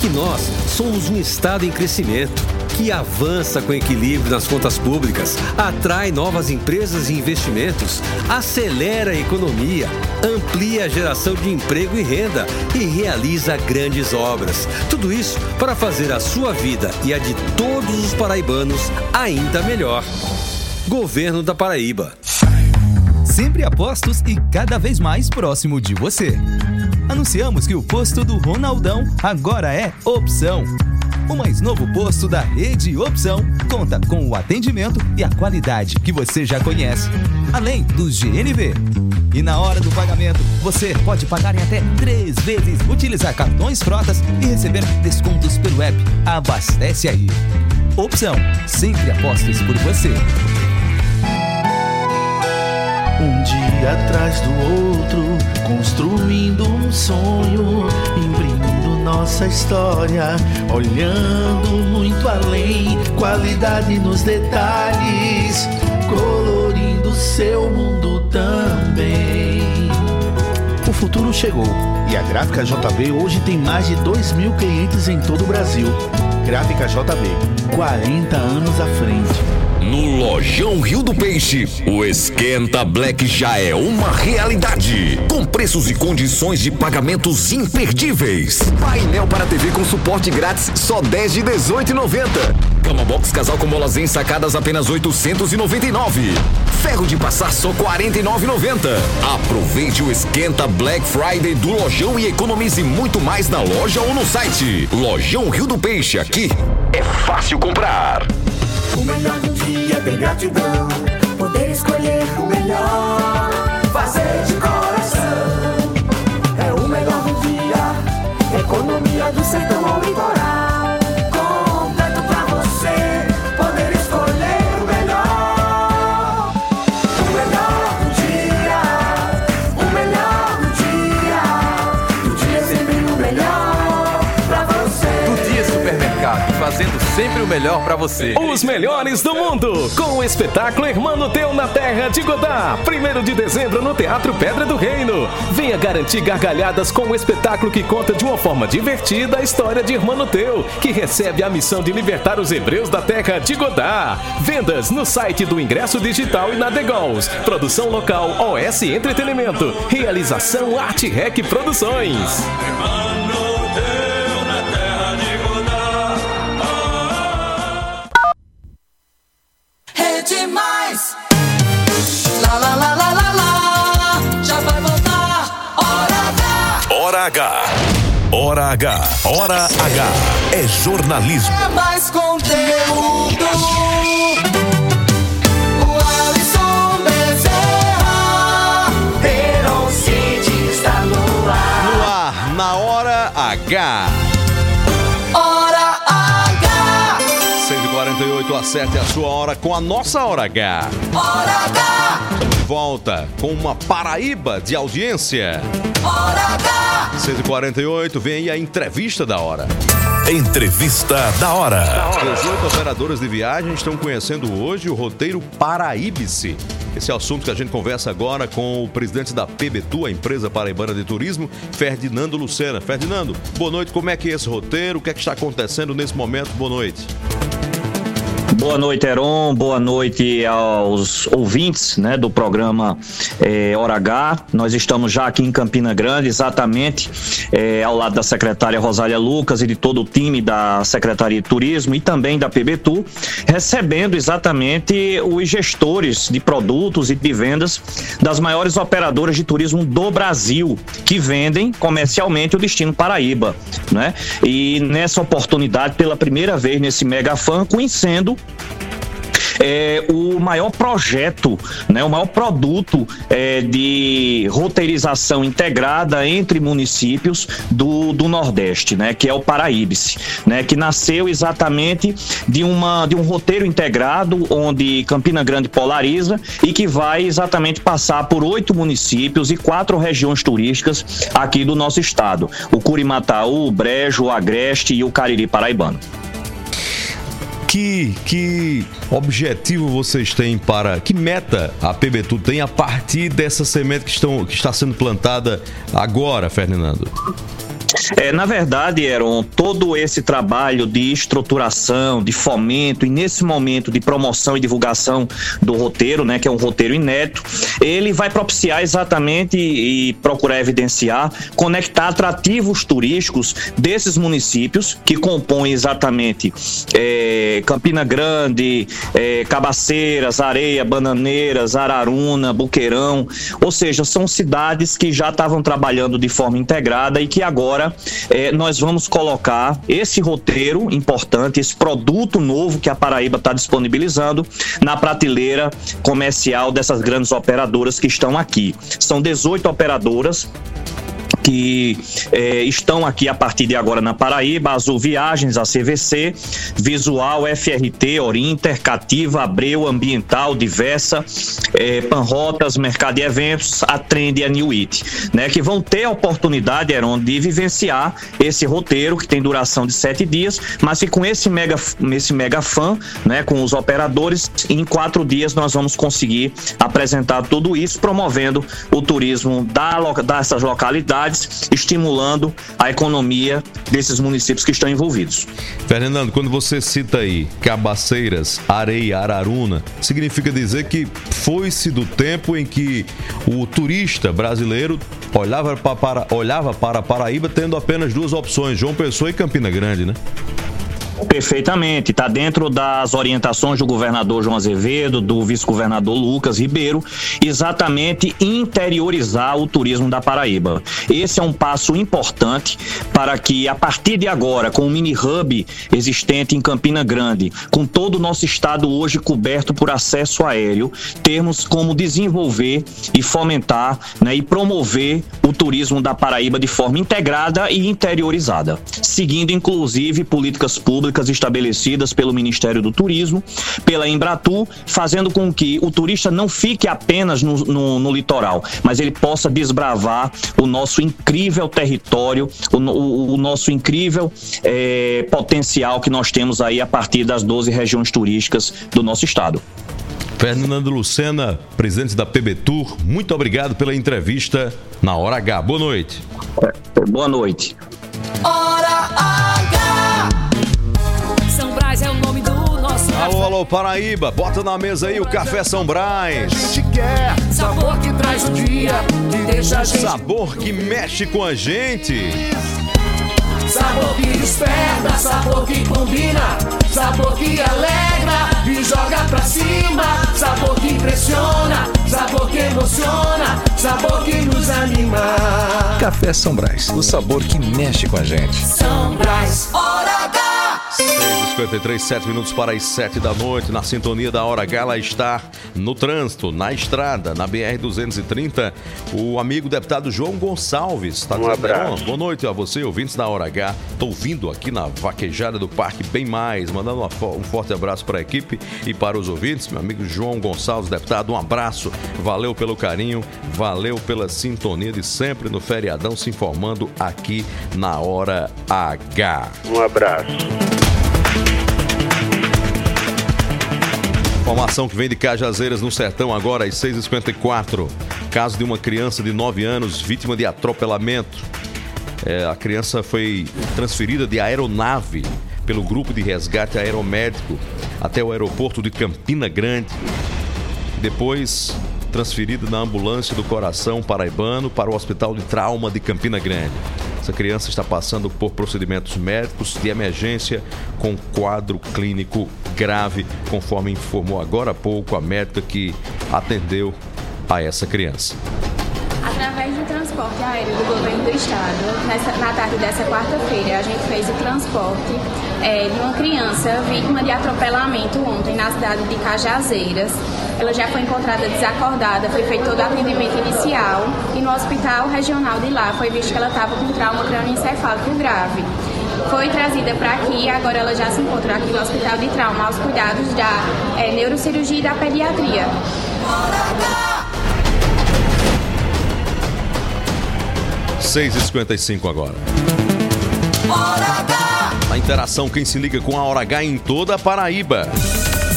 Que nós somos um estado em crescimento, que avança com equilíbrio nas contas públicas, atrai novas empresas e investimentos, acelera a economia, amplia a geração de emprego e renda e realiza grandes obras. Tudo isso para fazer a sua vida e a de todos os paraibanos ainda melhor. Governo da Paraíba. Sempre apostos e cada vez mais próximo de você. Anunciamos que o posto do Ronaldão agora é Opção. O mais novo posto da rede Opção conta com o atendimento e a qualidade que você já conhece, além dos GNV. E na hora do pagamento, você pode pagar em até três vezes, utilizar cartões frotas e receber descontos pelo app. Abastece aí. Opção, sempre apostos por você. Um dia atrás do outro, construindo um sonho, imprimindo nossa história, olhando muito além, qualidade nos detalhes, colorindo seu mundo também. O futuro chegou e a Gráfica JB hoje tem mais de 2 mil clientes em todo o Brasil. Gráfica JB, 40 anos à frente. No Lojão Rio do Peixe, o Esquenta Black já é uma realidade. Com preços e condições de pagamentos imperdíveis. Painel para TV com suporte grátis, só 10 de 18,90. Cama box casal com molas ensacadas, apenas 899. Ferro de passar, só 49,90. Aproveite o Esquenta Black Friday do Lojão e economize muito mais na loja ou no site. Lojão Rio do Peixe, aqui é fácil comprar. O melhor do dia tem gratidão. Poder escolher o melhor. Fazer de coração. É o melhor do dia. Economia do sertão ao litoral. Fazendo sempre o melhor pra você. Os melhores do mundo, com o espetáculo Irmão Teu na Terra de Godá. 1 de dezembro no Teatro Pedra do Reino. Venha garantir gargalhadas com o espetáculo que conta de uma forma divertida a história de Irmão Teu, que recebe a missão de libertar os hebreus da Terra de Godá. Vendas no site do Ingresso Digital e na The Gols. Produção local OS Entretenimento. Realização Arte Rec Produções. H. Hora H. Hora H. É jornalismo. É mais conteúdo. O Alisson Bezerra. Heron City está no ar. No ar, na hora H. acerte a sua hora com a nossa hora H. Hora H. Volta com uma Paraíba de audiência. Hora H. 6h48, vem aí a entrevista da hora. Entrevista da hora. 18 operadoras de viagem estão conhecendo hoje o roteiro Paraíbice. Esse é o assunto que a gente conversa agora com o presidente da PBTU, a empresa paraibana de turismo, Ferdinando Lucena. Ferdinando, boa noite. Como é que é esse roteiro? O que é que está acontecendo nesse momento? Boa noite. Boa noite, Heron. Boa noite aos ouvintes né, do programa é, Hora H. Nós estamos já aqui em Campina Grande, exatamente é, ao lado da secretária Rosália Lucas e de todo o time da Secretaria de Turismo e também da PBTU, recebendo exatamente os gestores de produtos e de vendas das maiores operadoras de turismo do Brasil, que vendem comercialmente o destino Paraíba. Né? E nessa oportunidade, pela primeira vez nesse megafan, conhecendo é, o maior projeto, né, o maior produto é, de roteirização integrada entre municípios do, do Nordeste, né, que é o Paraíbice, né, que nasceu exatamente de, uma, de um roteiro integrado onde Campina Grande polariza e que vai exatamente passar por oito municípios e quatro regiões turísticas aqui do nosso estado: o Curimataú, o Brejo, o Agreste e o Cariri Paraibano. Que, que objetivo vocês têm para. Que meta a PBTU tem a partir dessa semente que, estão, que está sendo plantada agora, Fernando? É, na verdade, Aaron, todo esse trabalho de estruturação, de fomento e nesse momento de promoção e divulgação do roteiro, né, que é um roteiro inédito, ele vai propiciar exatamente e procurar evidenciar, conectar atrativos turísticos desses municípios que compõem exatamente é, Campina Grande, é, Cabaceiras, Areia, Bananeiras, Araruna, Buqueirão, ou seja, são cidades que já estavam trabalhando de forma integrada e que agora é, nós vamos colocar esse roteiro importante, esse produto novo que a Paraíba está disponibilizando na prateleira comercial dessas grandes operadoras que estão aqui. São 18 operadoras que é, estão aqui a partir de agora na Paraíba, Azul Viagens, a CVC, Visual, FRT, Orinter, Cativa, Abreu, Ambiental, Diversa, é, Panrotas, Mercado e Eventos, a Trend e a New It, né, que vão ter a oportunidade, Heron, de vivenciar esse roteiro que tem duração de sete dias, mas que com esse mega, esse mega fã, né, com os operadores, em quatro dias nós vamos conseguir apresentar tudo isso, promovendo o turismo da, dessas localidades estimulando a economia desses municípios que estão envolvidos. Fernando, quando você cita aí Cabaceiras, Areia, Araruna, significa dizer que foi-se do tempo em que o turista brasileiro olhava para, olhava para Paraíba tendo apenas duas opções, João Pessoa e Campina Grande, né? Perfeitamente, está dentro das orientações do governador João Azevedo, do vice-governador Lucas Ribeiro, exatamente interiorizar o turismo da Paraíba. Esse é um passo importante para que, a partir de agora, com o mini hub existente em Campina Grande, com todo o nosso estado hoje coberto por acesso aéreo, termos como desenvolver e fomentar né, e promover o turismo da Paraíba de forma integrada e interiorizada, seguindo inclusive políticas públicas públicas estabelecidas pelo Ministério do Turismo, pela Embratur, fazendo com que o turista não fique apenas no, no, no litoral, mas ele possa desbravar o nosso incrível território, o, o, o nosso incrível é, potencial que nós temos aí a partir das 12 regiões turísticas do nosso estado. Fernando Lucena, presidente da PB Tour, muito obrigado pela entrevista na Hora H. Boa noite. Boa noite. Hora H. É o nome do nosso Alô, alô, Paraíba, bota na mesa aí o Café São Brás. A gente quer sabor que traz o dia, que deixa a gente... Sabor que mexe com a gente. Sabor que desperta, sabor que combina, sabor que alegra e joga pra cima, sabor que impressiona, sabor que emociona, sabor que nos anima. Café São Brás, o sabor que mexe com a gente. São Brás, oh! 53, 7 minutos para as 7 da noite, na sintonia da Hora Gala está no trânsito, na estrada, na BR-230, o amigo deputado João Gonçalves. Tá um abraço. Boa noite a você, ouvintes da Hora H. Estou vindo aqui na vaquejada do Parque Bem Mais, mandando um forte abraço para a equipe e para os ouvintes. Meu amigo João Gonçalves, deputado, um abraço. Valeu pelo carinho, valeu pela sintonia de sempre no feriadão, se informando aqui na Hora H. Um abraço. Informação que vem de Cajazeiras no Sertão agora às 6h54. Caso de uma criança de 9 anos vítima de atropelamento. É, a criança foi transferida de aeronave pelo grupo de resgate aeromédico até o aeroporto de Campina Grande. Depois transferida na ambulância do coração paraibano para o Hospital de Trauma de Campina Grande. Essa criança está passando por procedimentos médicos de emergência com quadro clínico grave, conforme informou agora há pouco a médica que atendeu a essa criança. Através do transporte aéreo do governo do estado, nessa- na tarde dessa quarta-feira, a gente fez o transporte eh, de uma criança vítima de atropelamento ontem na cidade de Cajazeiras. Ela já foi encontrada desacordada, foi feito todo o atendimento inicial e no hospital regional de lá foi visto que ela estava com trauma crânioencefálico grave. Foi trazida para aqui e agora ela já se encontra aqui no Hospital de Trauma aos cuidados da eh, neurocirurgia e da pediatria. 6h55 agora. A interação, quem se liga com a Hora H em toda a Paraíba.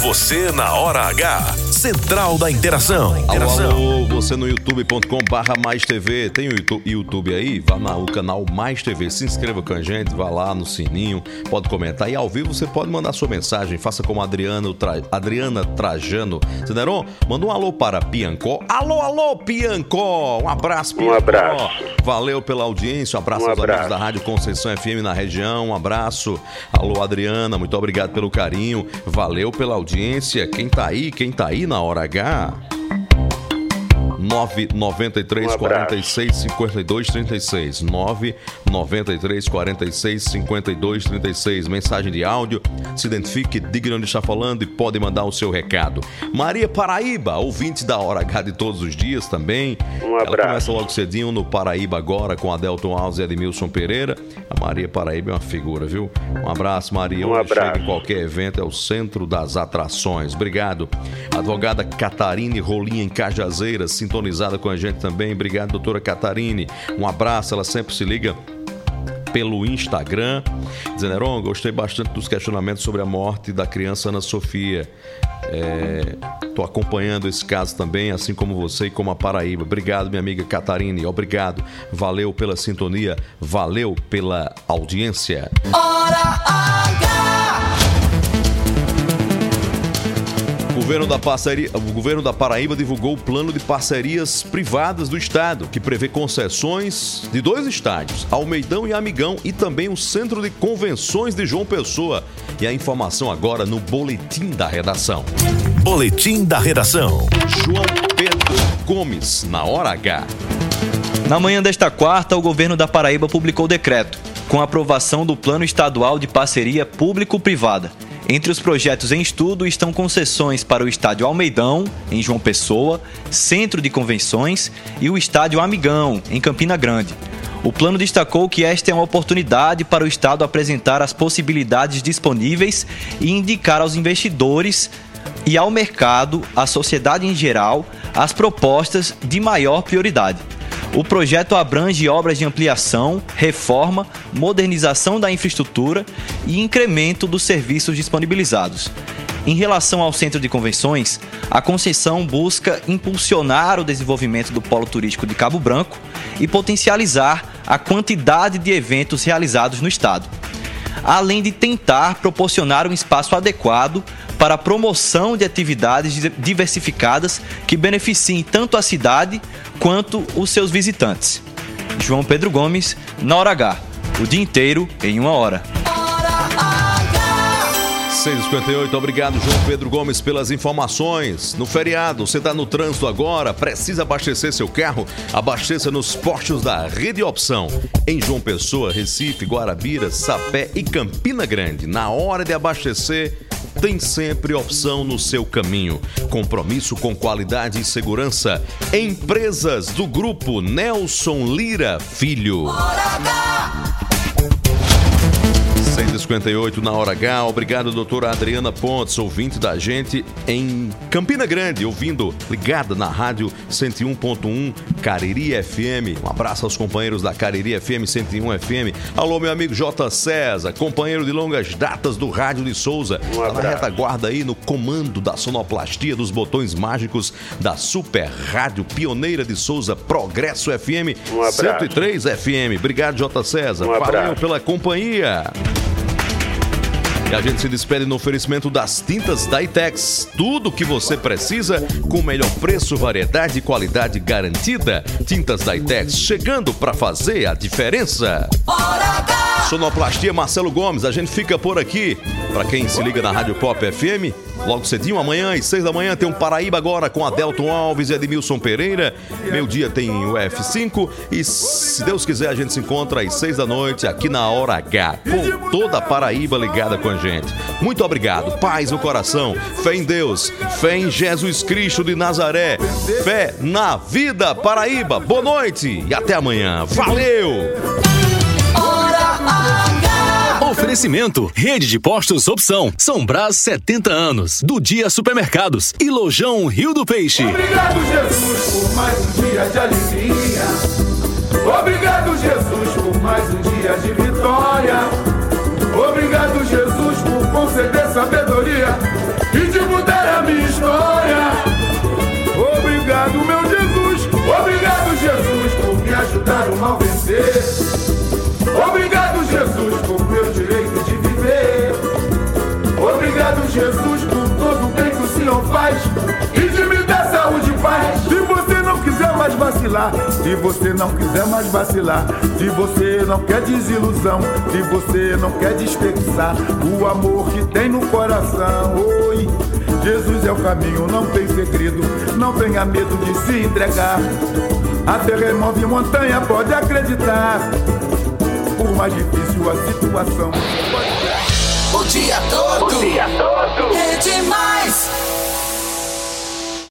Você na Hora H. Central da Interação. Alô, alô, você no youtube.com barra mais TV. Tem o YouTube, aí? Vá no canal Mais TV, se inscreva com a gente, vá lá no sininho, pode comentar. E ao vivo você pode mandar sua mensagem, faça como a Adriana, Tra- Adriana Trajano. Zeneron, manda um alô para Piancó. Alô, alô, Piancó! Um abraço, Piancó. abraço. Valeu pela audiência, um abraço Um aos abraço. amigos da Rádio Conceição FM na região, um abraço. Alô, Adriana, muito obrigado pelo carinho, valeu pela audiência. Quem tá aí, quem tá aí na hora H? 993 Um abraço. 46 52 36 993 46 52 36 mensagem de áudio. Se identifique, diga onde está falando e pode mandar o seu recado. Maria Paraíba, ouvinte da Hora H de todos os dias também. Um ela abraço. começa logo cedinho no Paraíba agora com Adelton Alves e Edmilson Pereira. A Maria Paraíba é uma figura, viu? Um abraço Maria, Um onde abraço. chega em qualquer evento é o centro das atrações. Obrigado. Advogada Catarine Rolinha em Cajazeiras sintonizada com a gente também. Obrigado, doutora Catarine. Um abraço, ela sempre se liga pelo Instagram. Zeneron, gostei bastante dos questionamentos sobre a morte da criança Ana Sofia. Estou acompanhando esse caso também, assim como você e como a Paraíba. Obrigado, minha amiga Catarine. Obrigado. Valeu pela sintonia. Valeu pela audiência. Hora H. governo, da parceria, o governo da Paraíba divulgou o plano de parcerias privadas do estado, que prevê concessões de dois estádios, Almeidão e Amigão, e também o Centro de Convenções de João Pessoa. E a informação agora no Boletim da Redação. Boletim da Redação. João Pedro Gomes, na hora H. Na manhã desta quarta, o governo da Paraíba publicou o decreto com a aprovação do Plano Estadual de Parceria Público-Privada. Entre os projetos em estudo estão concessões para o Estádio Almeidão, em João Pessoa, Centro de Convenções e o Estádio Amigão, em Campina Grande. O plano destacou que esta é uma oportunidade para o Estado apresentar as possibilidades disponíveis e indicar aos investidores e ao mercado, à sociedade em geral, as propostas de maior prioridade. O projeto abrange obras de ampliação, reforma, modernização da infraestrutura e incremento dos serviços disponibilizados. Em relação ao centro de convenções, a concessão busca impulsionar o desenvolvimento do polo turístico de Cabo Branco e potencializar a quantidade de eventos realizados no estado além de tentar proporcionar um espaço adequado para a promoção de atividades di- diversificadas que beneficiem tanto a cidade quanto os seus visitantes. João Pedro Gomes, na hora H, o dia inteiro em uma hora. 658, obrigado João Pedro Gomes pelas informações. No feriado, você está no trânsito agora, precisa abastecer seu carro? Abasteça nos postos da Rede Opção. Em João Pessoa, Recife, Guarabira, Sapé e Campina Grande. Na hora de abastecer, tem sempre opção no seu caminho. Compromisso com qualidade e segurança. Empresas do grupo Nelson Lira Filho. 658 na hora H. Obrigado, doutora Adriana Pontes, ouvinte da gente em Campina Grande, ouvindo ligada na rádio 101.1 Cariri FM. Um abraço aos companheiros da Cariri FM 101 FM. Alô, meu amigo J. César, companheiro de longas datas do Rádio de Souza. Um tá na retaguarda aí no comando da sonoplastia dos botões mágicos da Super Rádio Pioneira de Souza Progresso FM Um abraço. 103 FM. Obrigado, J. César. Um abraço. Valeu pela companhia. E a gente se despede no oferecimento das tintas da Itex. Tudo o que você precisa com o melhor preço, variedade e qualidade garantida. Tintas da Itex chegando para fazer a diferença. Sonoplastia Marcelo Gomes, a gente fica por aqui. Para quem se liga na Rádio Pop FM, logo cedinho, amanhã às seis da manhã tem um Paraíba agora com Adelton Alves e Edmilson Pereira. Meio dia tem o F5 e se Deus quiser a gente se encontra às seis da noite aqui na Hora H, com toda a Paraíba ligada com a gente. Muito obrigado, paz no coração, fé em Deus, fé em Jesus Cristo de Nazaré, fé na vida Paraíba. Boa noite e até amanhã. Valeu! Oferecimento: Rede de Postos Opção. São Brás 70 anos. Do Dia Supermercados. E Lojão Rio do Peixe. Obrigado, Jesus, por mais um dia de alegria. Obrigado, Jesus, por mais um dia de vitória. Obrigado, Jesus, por conceder sabedoria e de mudar a minha história. Obrigado, meu Jesus. Obrigado, Jesus, por me ajudar o mal vencer. Obrigado, Obrigado, Jesus, por todo o bem que o Senhor faz e de me dar saúde e paz. Se você não quiser mais vacilar, se você não quiser mais vacilar, se você não quer desilusão, se você não quer desperdiçar o amor que tem no coração, oi. Jesus é o caminho, não tem segredo, não tenha medo de se entregar. Até remove montanha, pode acreditar. Por mais difícil a situação, o dia todo. O dia todo. É demais.